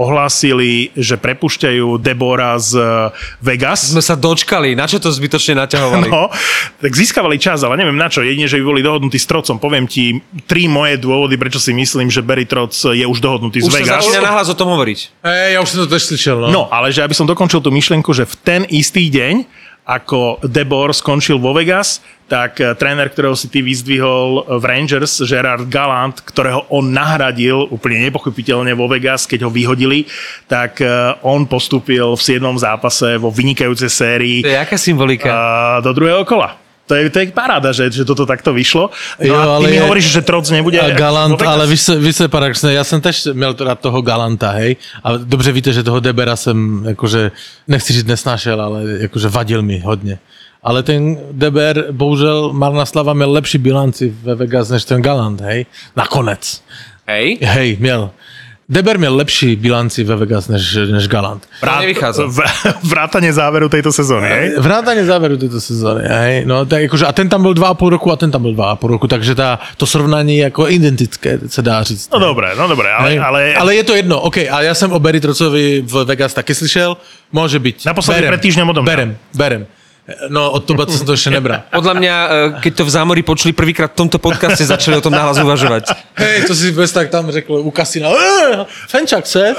ohlásili, že prepušťajú Debora z uh, Vegas, Sme sa dočkali, na čo to zbytočne naťahovali? No, tak získavali čas, ale neviem na čo. Jedine, že by boli dohodnutí s Trocom. Poviem ti tri moje dôvody, prečo si myslím, že Barry Troc je už dohodnutý Už z sa Vegas. začína nahlas o tom hovoriť. Hej, ja už jsem to tež slyšel, no. No, ale že aby som dokončil tú myšlienku, že v ten istý deň, ako Debor skončil vo Vegas, tak eh, tréner, ktorého si ty vyzdvihol v Rangers, Gerard Gallant, ktorého on nahradil úplne nepochopiteľne vo Vegas, keď ho vyhodili, tak eh, on postúpil v 7. zápase vo vynikajúcej sérii To je aká symbolika? do druhého kola. To je, to je paráda, že, že toto takto vyšlo. No Jo, a ty ale mi je- hovoríš, že Troc nebude... A Galant, vo Vegas. ale víš, se- víš se paradoxně, já jsem tež měl teda toho Galanta, hej, a dobře víte, že toho Debera jsem, jakože, nechci říct nesnášel, ale jakože vadil mi hodně. Ale ten Deber, bohužel, Marna Slava měl lepší bilanci ve Vegas než ten Galant, hej, nakonec. Hej? Hej, měl. Deber měl lepší bilanci ve Vegas než, než Galant. To nevychádza. v- vrátane záveru tejto sezóny, hej? Vrátane záveru této sezóny, hej. No, tak jakože, a ten tam byl 2,5 roku a ten tam byl 2,5 roku, takže ta, to srovnání je jako identické, se dá říct. No dobré, no dobré, ale, Hej. ale, ale je to jedno, OK, a já jsem o Barry Trocovi v Vegas taky slyšel, může být. Naposledy Berem, před týždňem odomšal. Berem, berem. No, od toba jsem to ještě nebral. Podľa mňa, e, keď to v zámori počuli prvýkrát v tomto podcaste, začali o tom nahlas uvažovať. Hej, to si vůbec tak tam řekl u kasina. "Eh, Fenčak se?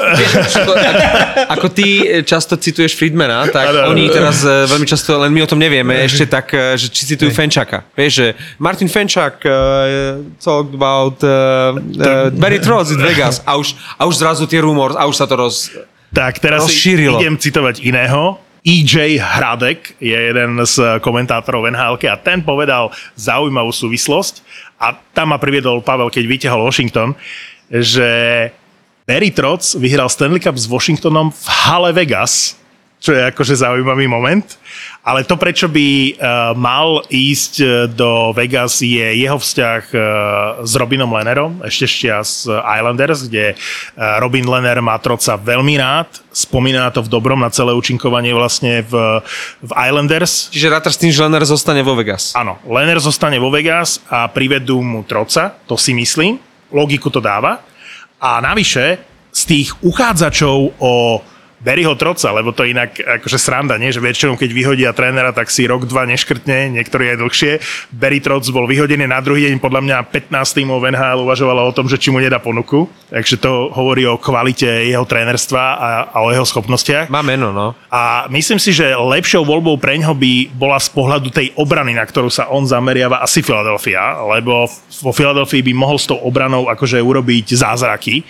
Ako, ty e, často cituješ Friedmana, tak áno. oni teraz e, veľmi často, len my o tom nevieme, ešte tak, e, že či citujú Fenčaka. Vieš, že Martin Fenčak uh, talked about uh, uh, Barry Trotz in Vegas a už, a už zrazu tie rumor, a už sa to roz... Tak teraz Rozšírilo. idem citovať iného. EJ Hradek je jeden z komentátorov nhl a ten povedal zaujímavú súvislosť a tam ma priviedol Pavel, keď vyťahol Washington, že Barry Trotz vyhral Stanley Cup s Washingtonom v hale Vegas, čo je akože zaujímavý moment. Ale to, prečo by uh, mal ísť uh, do Vegas, je jeho vzťah uh, s Robinom Lennerom, ešte štia z Islanders, kde Robin Lenner má troca veľmi rád, spomína to v dobrom na celé účinkovanie vlastne v, v Islanders. Čiže rátaš s tým, že Lenner zostane vo Vegas. Áno, Lenner zostane vo Vegas a privedú mu troca, to si myslím, logiku to dáva. A navyše, z tých uchádzačov o Barryho Troca, lebo to inak akože sranda, nie? že väčšinou keď vyhodia trénera, tak si rok, dva neškrtne, niektorí aj dlhšie. Barry Troc bol vyhodený na druhý deň, podľa mňa 15 tímov NHL uvažovalo o tom, že či mu nedá ponuku. Takže to hovorí o kvalite jeho trénerstva a, a o jeho schopnostiach. Má meno, no. A myslím si, že lepšou voľbou pre ňo by bola z pohľadu tej obrany, na ktorú sa on zameriava, asi Philadelphia, lebo vo Filadelfii by mohol s tou obranou akože urobiť zázraky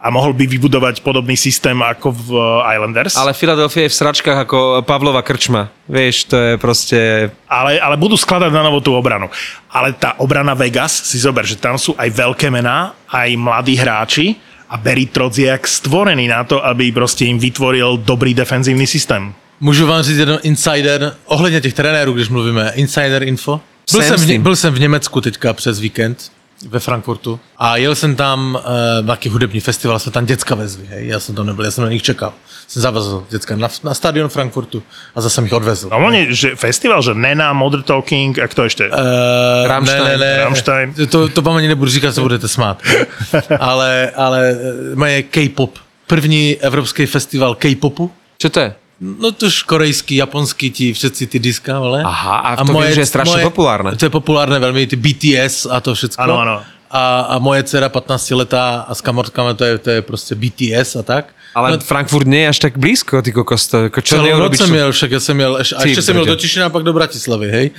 a mohol by vybudovať podobný systém ako v Islanders. Ale Philadelphia je v sračkách ako Pavlova krčma. Vieš, to je proste... ale, ale budú skladať na novo tú obranu. Ale tá obrana Vegas, si zober, že tam sú aj veľké mená, aj mladí hráči a Barry Trotz je jak stvorený na to, aby proste im vytvoril dobrý defenzívny systém. Můžu vám říct jeden insider, ohledně těch trenérů, když mluvíme, insider info. Byl Jsem jsem, v, byl jsem v Německu teďka přes víkend ve Frankfurtu a jel jsem tam uh, taky hudební festival, jsme tam děcka vezli, hej, já jsem tam nebyl, já jsem na nich čekal. Jsem zavezl děcka na, na stadion Frankfurtu a zase jsem jich odvezl. No oni, že festival, že Nena, Modern Talking a kto ešte? Uh, Rammstein. Ne, ne, ne. Rammstein. To, to vám ani nebudu říkat, co budete smát. ale, ale eh, moje K-pop. První evropský festival K-popu. Čo to je? No tož korejský, japonský, ti všetci ty diska, ale. Aha, a to viem, že je strašne populárne. To je populárne veľmi, ty BTS a to všetko. Áno, áno. A, a moje dcera 15 letá a s kamotkami to je, to je prostě BTS a tak. Ale no, Frankfurt nie je až tak blízko, ty kokos. To, ako čo Celou noc čo- měl, však jsem měl, eš, a jsem měl brďo. do Tišina a pak do Bratislavy, hej.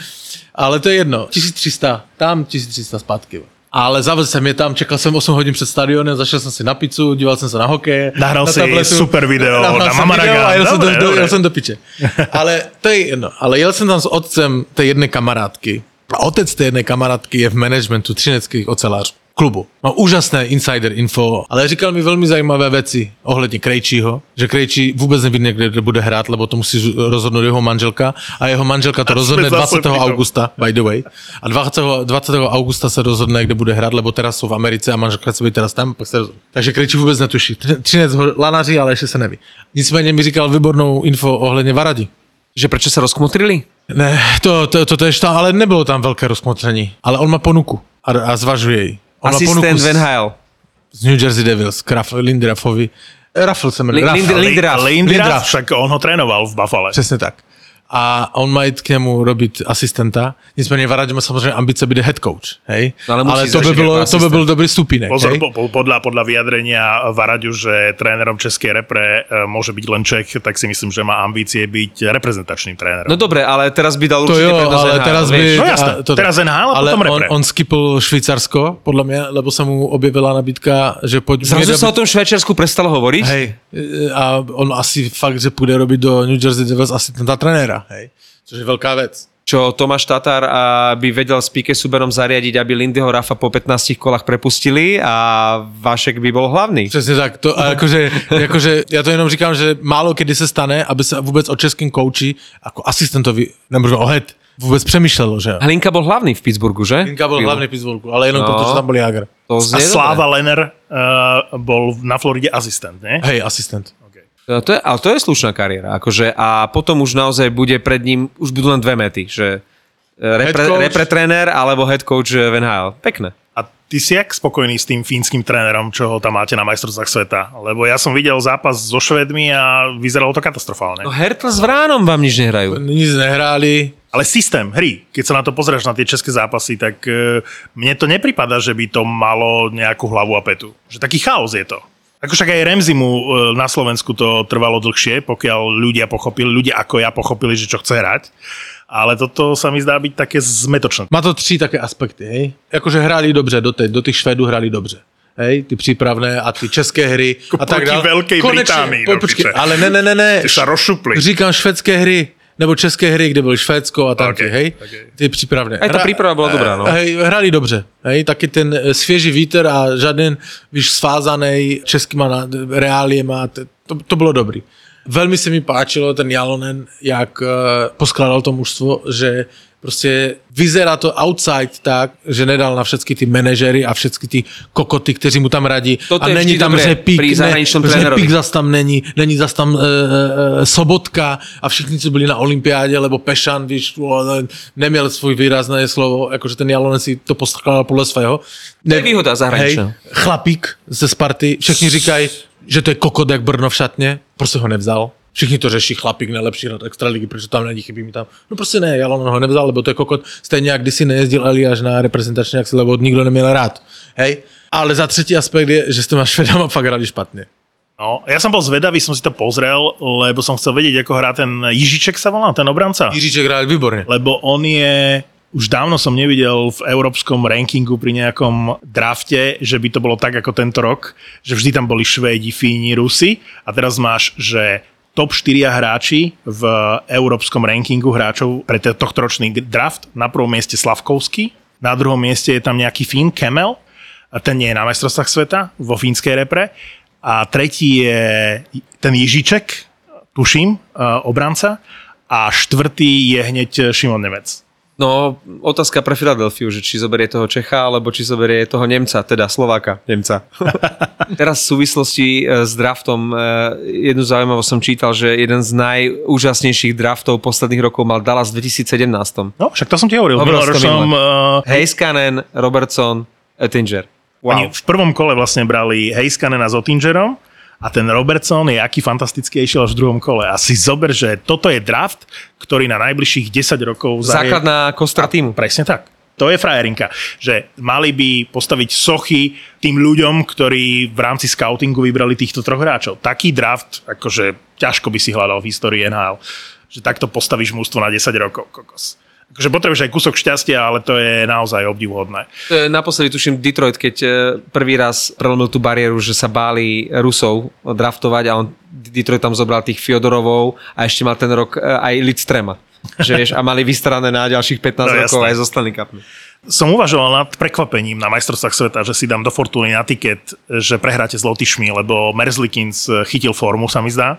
Ale to je jedno, 1300, tam 1300 zpátky. Ale zavezl jsem je tam, čekal jsem 8 hodin před stadionem, zašel jsem si na pizzu, díval jsem se na hokej. Nahrál na si tabletu. super video na Mamaraga. video A jel, jsem do, jel jsem do piče. Ale to je jedno. Ale jel jsem tam s otcem té jedné kamarádky. A otec té jedné kamarádky je v managementu třineckých ocelářů klubu. Má úžasné insider info, ale říkal mi velmi zajímavé věci ohledně Krejčího, že Krejčí vůbec neví, kde bude hrát, lebo to musí rozhodnout jeho manželka a jeho manželka to rozhodne jsme zase 20. pri tom. augusta, by the way. A 20. 20. augusta se rozhodne, kde bude hrát, lebo teraz jsou v Americe a manželka chce být teraz tam, pak se rozhodne. Takže Krejčí vůbec netuší. Tři- Třinec ho lanaří, ale ještě se neví. Nicméně mi říkal výbornou info ohledně Varadi. Že prečo sa rozkmotrili? Ne, to, to, to, to je šta, ale nebylo tam velké rozmotření. Ale on má ponuku a, a zvažuje ji. On Asistent ponuku v z, New Jersey Devils, Kraf, Lindrafovi. Raffl se jmenuje. Lind-. Lindraff, Lindraff. však on ho trénoval v Buffale. Přesně tak. A on má jít k němu robit asistenta. Nicméně Varadě má samozřejmě ambice být head coach. Hej? No, ale ale to by, bylo, to by byl dobrý stupinek. Pozor, hej? po, po, podľa, podľa vyjadrenia Varaďu, že trénerom Českej repre e, môže byť len Čech, tak si myslím, že má ambície byť reprezentačným trénerom. No dobre, ale teraz by dal To určite jo, ale NHL, teraz by... No jasné, a teraz NHL a ale potom on, repre. on skipl Švýcarsko, podle mě, lebo se mu objevila nabídka, že pojď... Zrazu sa o tom Švajčiarsku prestalo hovoriť? Hej, a on asi fakt, že půjde robit do New Jersey Devils asistenta trenéra, hej. Což je velká věc. Čo Tomáš Tatar a, by vedel s Pike Suberom zariadiť, aby Lindyho Rafa po 15 kolách prepustili a Vašek by bol hlavný. Přesně tak. To, a jakože, jakože, já to jenom říkám, že málo kdy se stane, aby se vůbec o českým kouči jako asistentovi, nebo o head, vůbec přemýšlelo, že. Hlinka bol hlavný v Pittsburghu, že? Linka byl hlavný v Pittsburghu, ale jenom No. proto, že tam byl Jager. To A Sláva. Lenner uh, bol na Floride asistent, nie? Hej, asistent. To je, ale to je slušná kariéra. Akože, a potom už naozaj bude pred ním, už budú len dve mety, že e, repre, Head coach. repre tréner alebo head coach v NHL. Pekné. A ty si jak spokojný s tým fínskym trénerom, čo ho tam máte na majstrovstvách sveta? Lebo ja som videl zápas so Švedmi a vyzeralo to katastrofálne. No Hertl s Vránom vám nič nehrajú. Nic nehráli. Ale systém hry, keď sa na to pozrieš na tie české zápasy, tak e, mne to nepripada, že by to malo nejakú hlavu a petu. Že taký chaos je to. Ako však aj Remzimu e, na Slovensku to trvalo dlhšie, pokiaľ ľudia pochopili, ľudia ako ja pochopili, že čo chce hrať. Ale toto sa mi zdá byť také zmetočné. Má to tři také aspekty, hej. Jakože hráli dobře doteď, do těch Švédů hráli dobře. Hej, ty přípravné a ty české hry a tak dále. Veľkej Británii, po, počkej, ale ne, ne, ne, ne. Ty sa rozšupli. Říkám švédské hry, nebo české hry, kde byl Švédsko a tam Okay, ty, hej, okay. ty přípravné. Aj tá príprava bola dobrá, no. Hej, hrali dobře, hej, taky ten eh, svěží vítr a žádný, víš, svázaný českýma reáliema, to, to, to bylo dobrý. Velmi se mi páčilo ten Jalonen, jak uh, poskládal to mužstvo, že prostě vyzerá to outside tak, že nedal na všechny ty manažery a všechny ty kokoty, kteří mu tam radí. Toto a není tam řepík, ne, řepík zas tam není, není zas tam e, e, Sobotka a všichni, co byli na olympiádě, lebo Pešan, víš, neměl svůj výrazné slovo, jakože ten Jalonen si to poskládal podle svého. To je výhoda zahraničná. Chlapík ze Sparty, všichni říkají, že to je kokot jak Brno v šatně, prostě ho nevzal. Všichni to řeší, chlapík nejlepší hrad extraligy, protože tam není, chybí mi tam. No prostě ne, Jalonen ho nevzal, lebo to je kokot. Stejně jak kdysi nejezdil Eliáš na reprezentační akci, lebo nikdo neměl rád. Hej? Ale za třetí aspekt je, že s těma Švedama fakt hrali špatně. No, ja som bol zvedavý, som si to pozrel, lebo som chcel vedieť, ako hrá ten Jižiček sa volá, ten obranca. Jiříček hráli výborně. lebo on je už dávno som nevidel v európskom rankingu pri nejakom drafte, že by to bolo tak ako tento rok, že vždy tam boli Švédi, Fíni, Rusi a teraz máš, že top 4 hráči v európskom rankingu hráčov pre tohto ročný draft. Na prvom mieste Slavkovský, na druhom mieste je tam nejaký Fín, Kemel, a ten nie je na majstrovstvách sveta, vo fínskej repre. A tretí je ten Jižiček, tuším, uh, obranca. A štvrtý je hneď Šimon Nemec. No, otázka pre Filadelfiu, že či zoberie toho Čecha, alebo či zoberie toho Nemca, teda Slováka, Nemca. Teraz v súvislosti e, s draftom, e, jednu zaujímavosť som čítal, že jeden z najúžasnejších draftov posledných rokov mal Dallas v 2017. No, však to som ti hovoril. Minuloročnom, uh, Heiskanen, Robertson, Ettinger. Oni v prvom kole vlastne brali Heiskanena s Ottingerom a ten Robertson je aký fantastický išiel až v druhom kole. A si zober, že toto je draft, ktorý na najbližších 10 rokov... zarie- Základná kostra týmu. Presne tak. To je frajerinka, že mali by postaviť sochy tým ľuďom, ktorí v rámci scoutingu vybrali týchto troch hráčov. Taký draft, akože ťažko by si hľadal v histórii NHL, že takto postavíš mústvo na 10 rokov, kokos. Akože potrebuješ aj kúsok šťastia, ale to je naozaj obdivuhodné. E, Naposledy tuším Detroit, keď e, prvý raz prelomil tú bariéru, že sa báli Rusov draftovať a on Detroit tam zobral tých Fiodorovov a ešte mal ten rok e, aj Lidstrema. Že vieš, a mali vystrané na ďalších 15 No, rokov jasné. aj zo Stanley. Som uvažoval nad prekvapením na majstrovstvách sveta, že si dám do Fortuny na tiket, že prehráte s Lotyšmi, lebo Merzlikins chytil formu, sa mi zdá.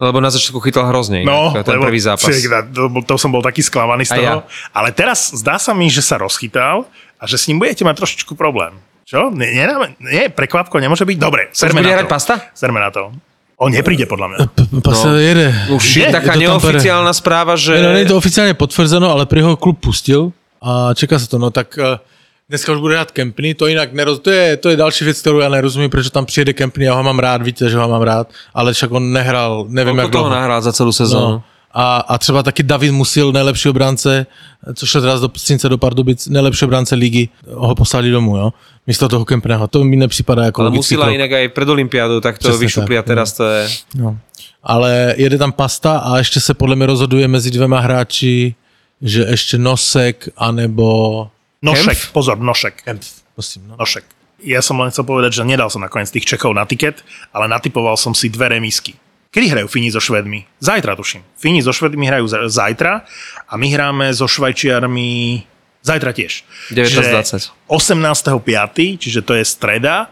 Lebo na začiatku chytal hrozne. No, inak, ten lebo, prvý zápas. Čiže, to, to som bol taký sklamaný z toho. ja. Ale teraz zdá sa mi, že sa rozchytal a že s ním budete mať trošičku problém. Čo? Nie, nie, nie prekvapko nemôže byť? Dobre, serme na to. pasta? Serme na to. On nepríde podľa mňa. Pas No. jede. Už je, Je, taká je tam pre- neoficiálna správa, že... No, není to oficiálně potvrzeno, ale prý ho klub pustil a čeká se to. No tak eh, dneska už bude hrát Kempny, to jinak neroz... to, je, to je další věc, kterou já nerozumím, protože tam přijede Kempny, já ho mám rád, víte, že ho mám rád, ale však on nehrál, nevím Koľko jak toho nahrál za celú sezónu? No. A, a třeba taky David Musil, nejlepší obránce, co šel teraz do Třince do Pardubic, nejlepší obránce ligy, ho poslali domů, jo? Místo toho Kempného. To mi nepřipadá jako Ale musela krok. inak aj pred Olympiádou, tak to Přesně vyšupli a tak, teraz to je... No. Ale jede tam pasta a ještě se podle mě rozhoduje mezi dvěma hráči, že ještě Nosek anebo... Nošek, Kempf? pozor, Nošek. Kempf, prosím, no. Nošek. Ja som len chcel povedať, že nedal som nakoniec tých Čechov na tiket, ale natypoval som si dve remísky. Kedy hrajú Fíni so Švedmi? Zajtra tuším. Fíni so Švedmi hrajú za- zajtra a my hráme so Švajčiarmi zajtra tiež. 19:20. 18.5., čiže to je streda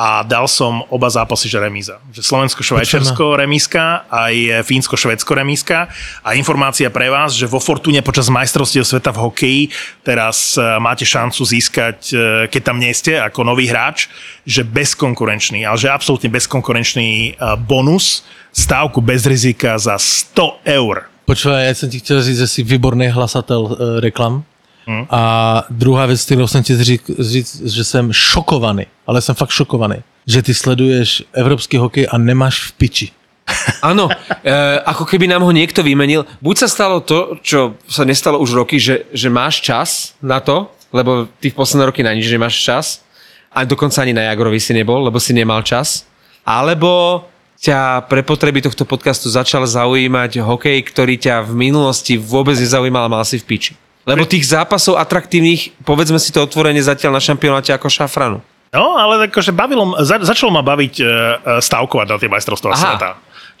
a a dal som oba zápasy, že remíza. Že Slovensko-Švajčiarsko remízka, aj Fínsko-Švedsko remízka. A informácia pre vás, že vo Fortune počas majstrovstiev sveta v hokeji teraz e, máte šancu získať, e, keď tam nie ste ako nový hráč, že bezkonkurenčný, ale že absolútne bezkonkurenčný e, bonus, stávku bez rizika za 100 eur. Počúvaj, ja som ti chtěl říct, že jsi výborný hlasatel reklam. Hmm. A druhá věc, kterou jsem ti říct, říct, že jsem šokovaný, ale jsem fakt šokovaný, že ty sleduješ evropský hokej a nemáš v piči. Áno, e, ako keby nám ho niekto vymenil. Buď sa stalo to, čo sa nestalo už roky, že, že máš čas na to, lebo ty v posledné roky na nič nemáš čas, a dokonca ani na Jagrovi si nebol, lebo si nemal čas, alebo ťa pre potreby tohto podcastu začal zaujímať hokej, ktorý ťa v minulosti vôbec nezaujímal a mal si v piči. Lebo tých zápasov atraktívnych, povedzme si to otvorene zatiaľ na šampionáte ako šafranu. No, ale akože bavilo, za, začalo ma baviť uh, stavkovať na tie majstrovstvá sveta.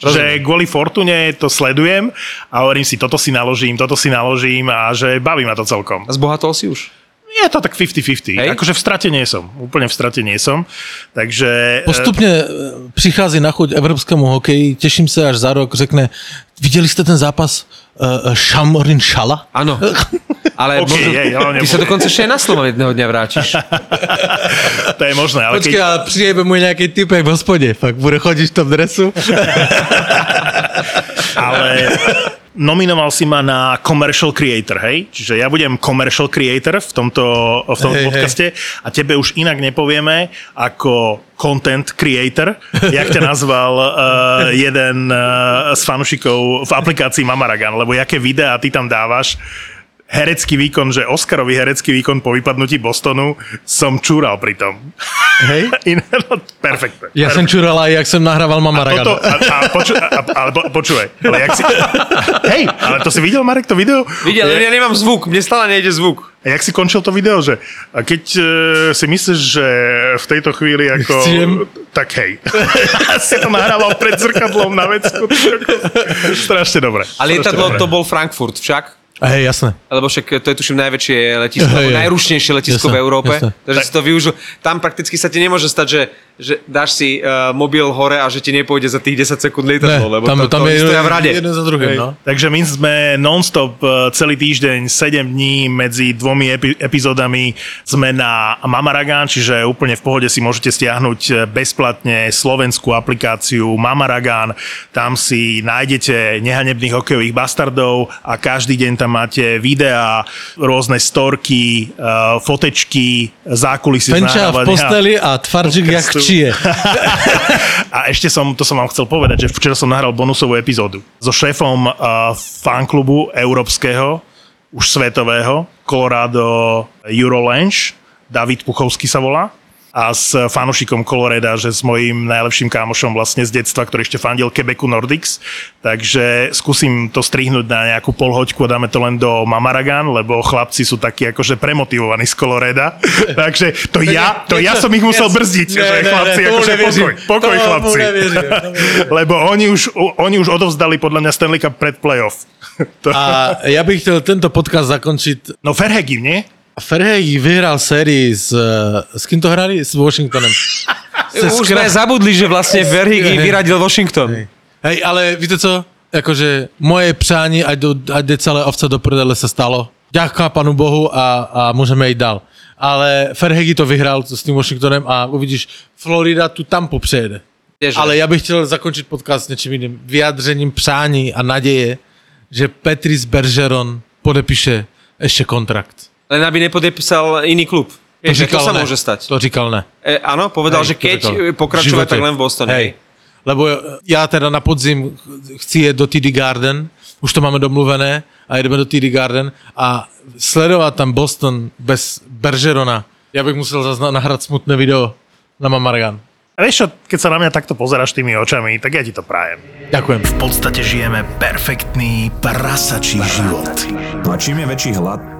Že kvôli Fortune to sledujem a hovorím si, toto si naložím, toto si naložím a že baví ma to celkom. A zbohatol si už? Je to tak 50-50. Hej. Akože v strate nie som. Úplne v strate nie som. Takže... Postupně eh, přichází na chuť evropskému hokeji, těším se, až za rok řekne, viděli jste ten zápas uh, Šamorin Šala? Áno. Ale OK, možno, jej, ale ty sa dokonca ešte aj na Slovan jedného dňa vrátiš. to je možné, ale Počkej, keď... ale přijebe mu nějaký typek v hospodě, fakt bude chodit v tom dresu. ale nominoval si ma na commercial creator, hej? Čiže ja budem commercial creator v tomto, v tomto hej. podcaste a tebe už inak nepovieme ako content creator, jak ťa nazval uh, jeden uh, z fanúšikov v aplikácii Mamaragan, lebo jaké videá ty tam dávaš, herecký výkon, že Oscarový herecký výkon po vypadnutí Bostonu som čúral pri tom. Hej? No, perfektné. Já jsem čural aj, jak jsem nahrával Mama A, toto, a, a, poču, a, ale po, počúvaj, ale jak si... Hej, ale to si videl, Marek, to video? Videl, ale ja nemám zvuk, mne stále nejde zvuk. A jak si končil to video, že a keď uh, si myslíš, že v tejto chvíli ako... Chcem. Tak hej. si to nahrával pred zrkadlom na vecku. Strašne dobre. Ale lietadlo to bol Frankfurt však. Hej, jasné. Lebo však to je tuším najväčšie letisko, hej. najrušnejšie letisko Jasné, v Európe. jasné. Takže si to využil. Tam prakticky sa ti nemôže stať, že, že dáš si uh, mobil hore a že ti nepôjde za tých 10 sekúnd lietadlo, lebo tam, to, tam to je v rade. jeden za druhým, no. Takže my sme non-stop eh, celý týždeň, 7 dní medzi dvomi epi- epizódami sme na Mamaragan, čiže úplne v pohode si môžete stiahnuť eh, bezplatne slovenskú aplikáciu Mamaragan. Tam si nájdete nehanebných hokejových bastardov a každý deň tam máte videá, rôzne storky, fotečky, zákulisy z Penča v posteli a tvaržik jak včije. A ešte som, to som vám chcel povedať, že včera som nahral bonusovú epizódu. So šéfom uh, fanklubu európskeho, už svetového, Colorado Eurolange, David Puchovský sa volá a s fanušikom Coloreda, že s mojím najlepším kámošom vlastne z detstva, ktorý ešte fandil Quebecu Nordics. Takže skúsim to strihnúť na nejakú polhoďku a dáme to len do Mamaragan, lebo chlapci sú takí akože premotivovaní z Coloreda. Takže to ja, to ja som ich musel brzdiť, že chlapci, akože pokoj, pokoj chlapci. Lebo oni už, oni už odovzdali podľa mňa Stanley Cup pred playoff. To... A ja bych chtěl tento podcast zakončit. No Ferhegi, nie? Ferhej vyhral sérii s, s kým to hrali? S Washingtonem. Už sme zabudli, že vlastne Verhigi vyradil Washington. Hej, ale víte co? Jakože moje přání, ať, do, ať jde celé ovce do prdele se stalo. Ďakujem panu Bohu a, a můžeme jít dál. Ale Ferhegi to vyhrál s tím Washingtonem a uvidíš, Florida tu Tampu přejede. Vieš, Ale já bych chtěl zakončit podcast něčím jiným. Vyjádřením přání a naděje, že Petris Bergeron podepíše ještě kontrakt. Len aby nepodepísal iný klub. To, to sa ne. môže stať. To říkal ne. E, áno, povedal, Hej, že keď pokračovať, V tak len v Bostone. Hej. Lebo já teda na podzim chci jet do TD Garden, už to máme domluvené a jedeme do TD Garden a sledovat tam Boston bez Bergerona, já bych musel zase na- nahrát smutné video na Mamargan. A vieš čo, keď sa na mňa takto pozeráš tými očami, tak ja ti to prajem. Ďakujem. V podstate žijeme perfektný prasačí život. A čím je väčší hlad,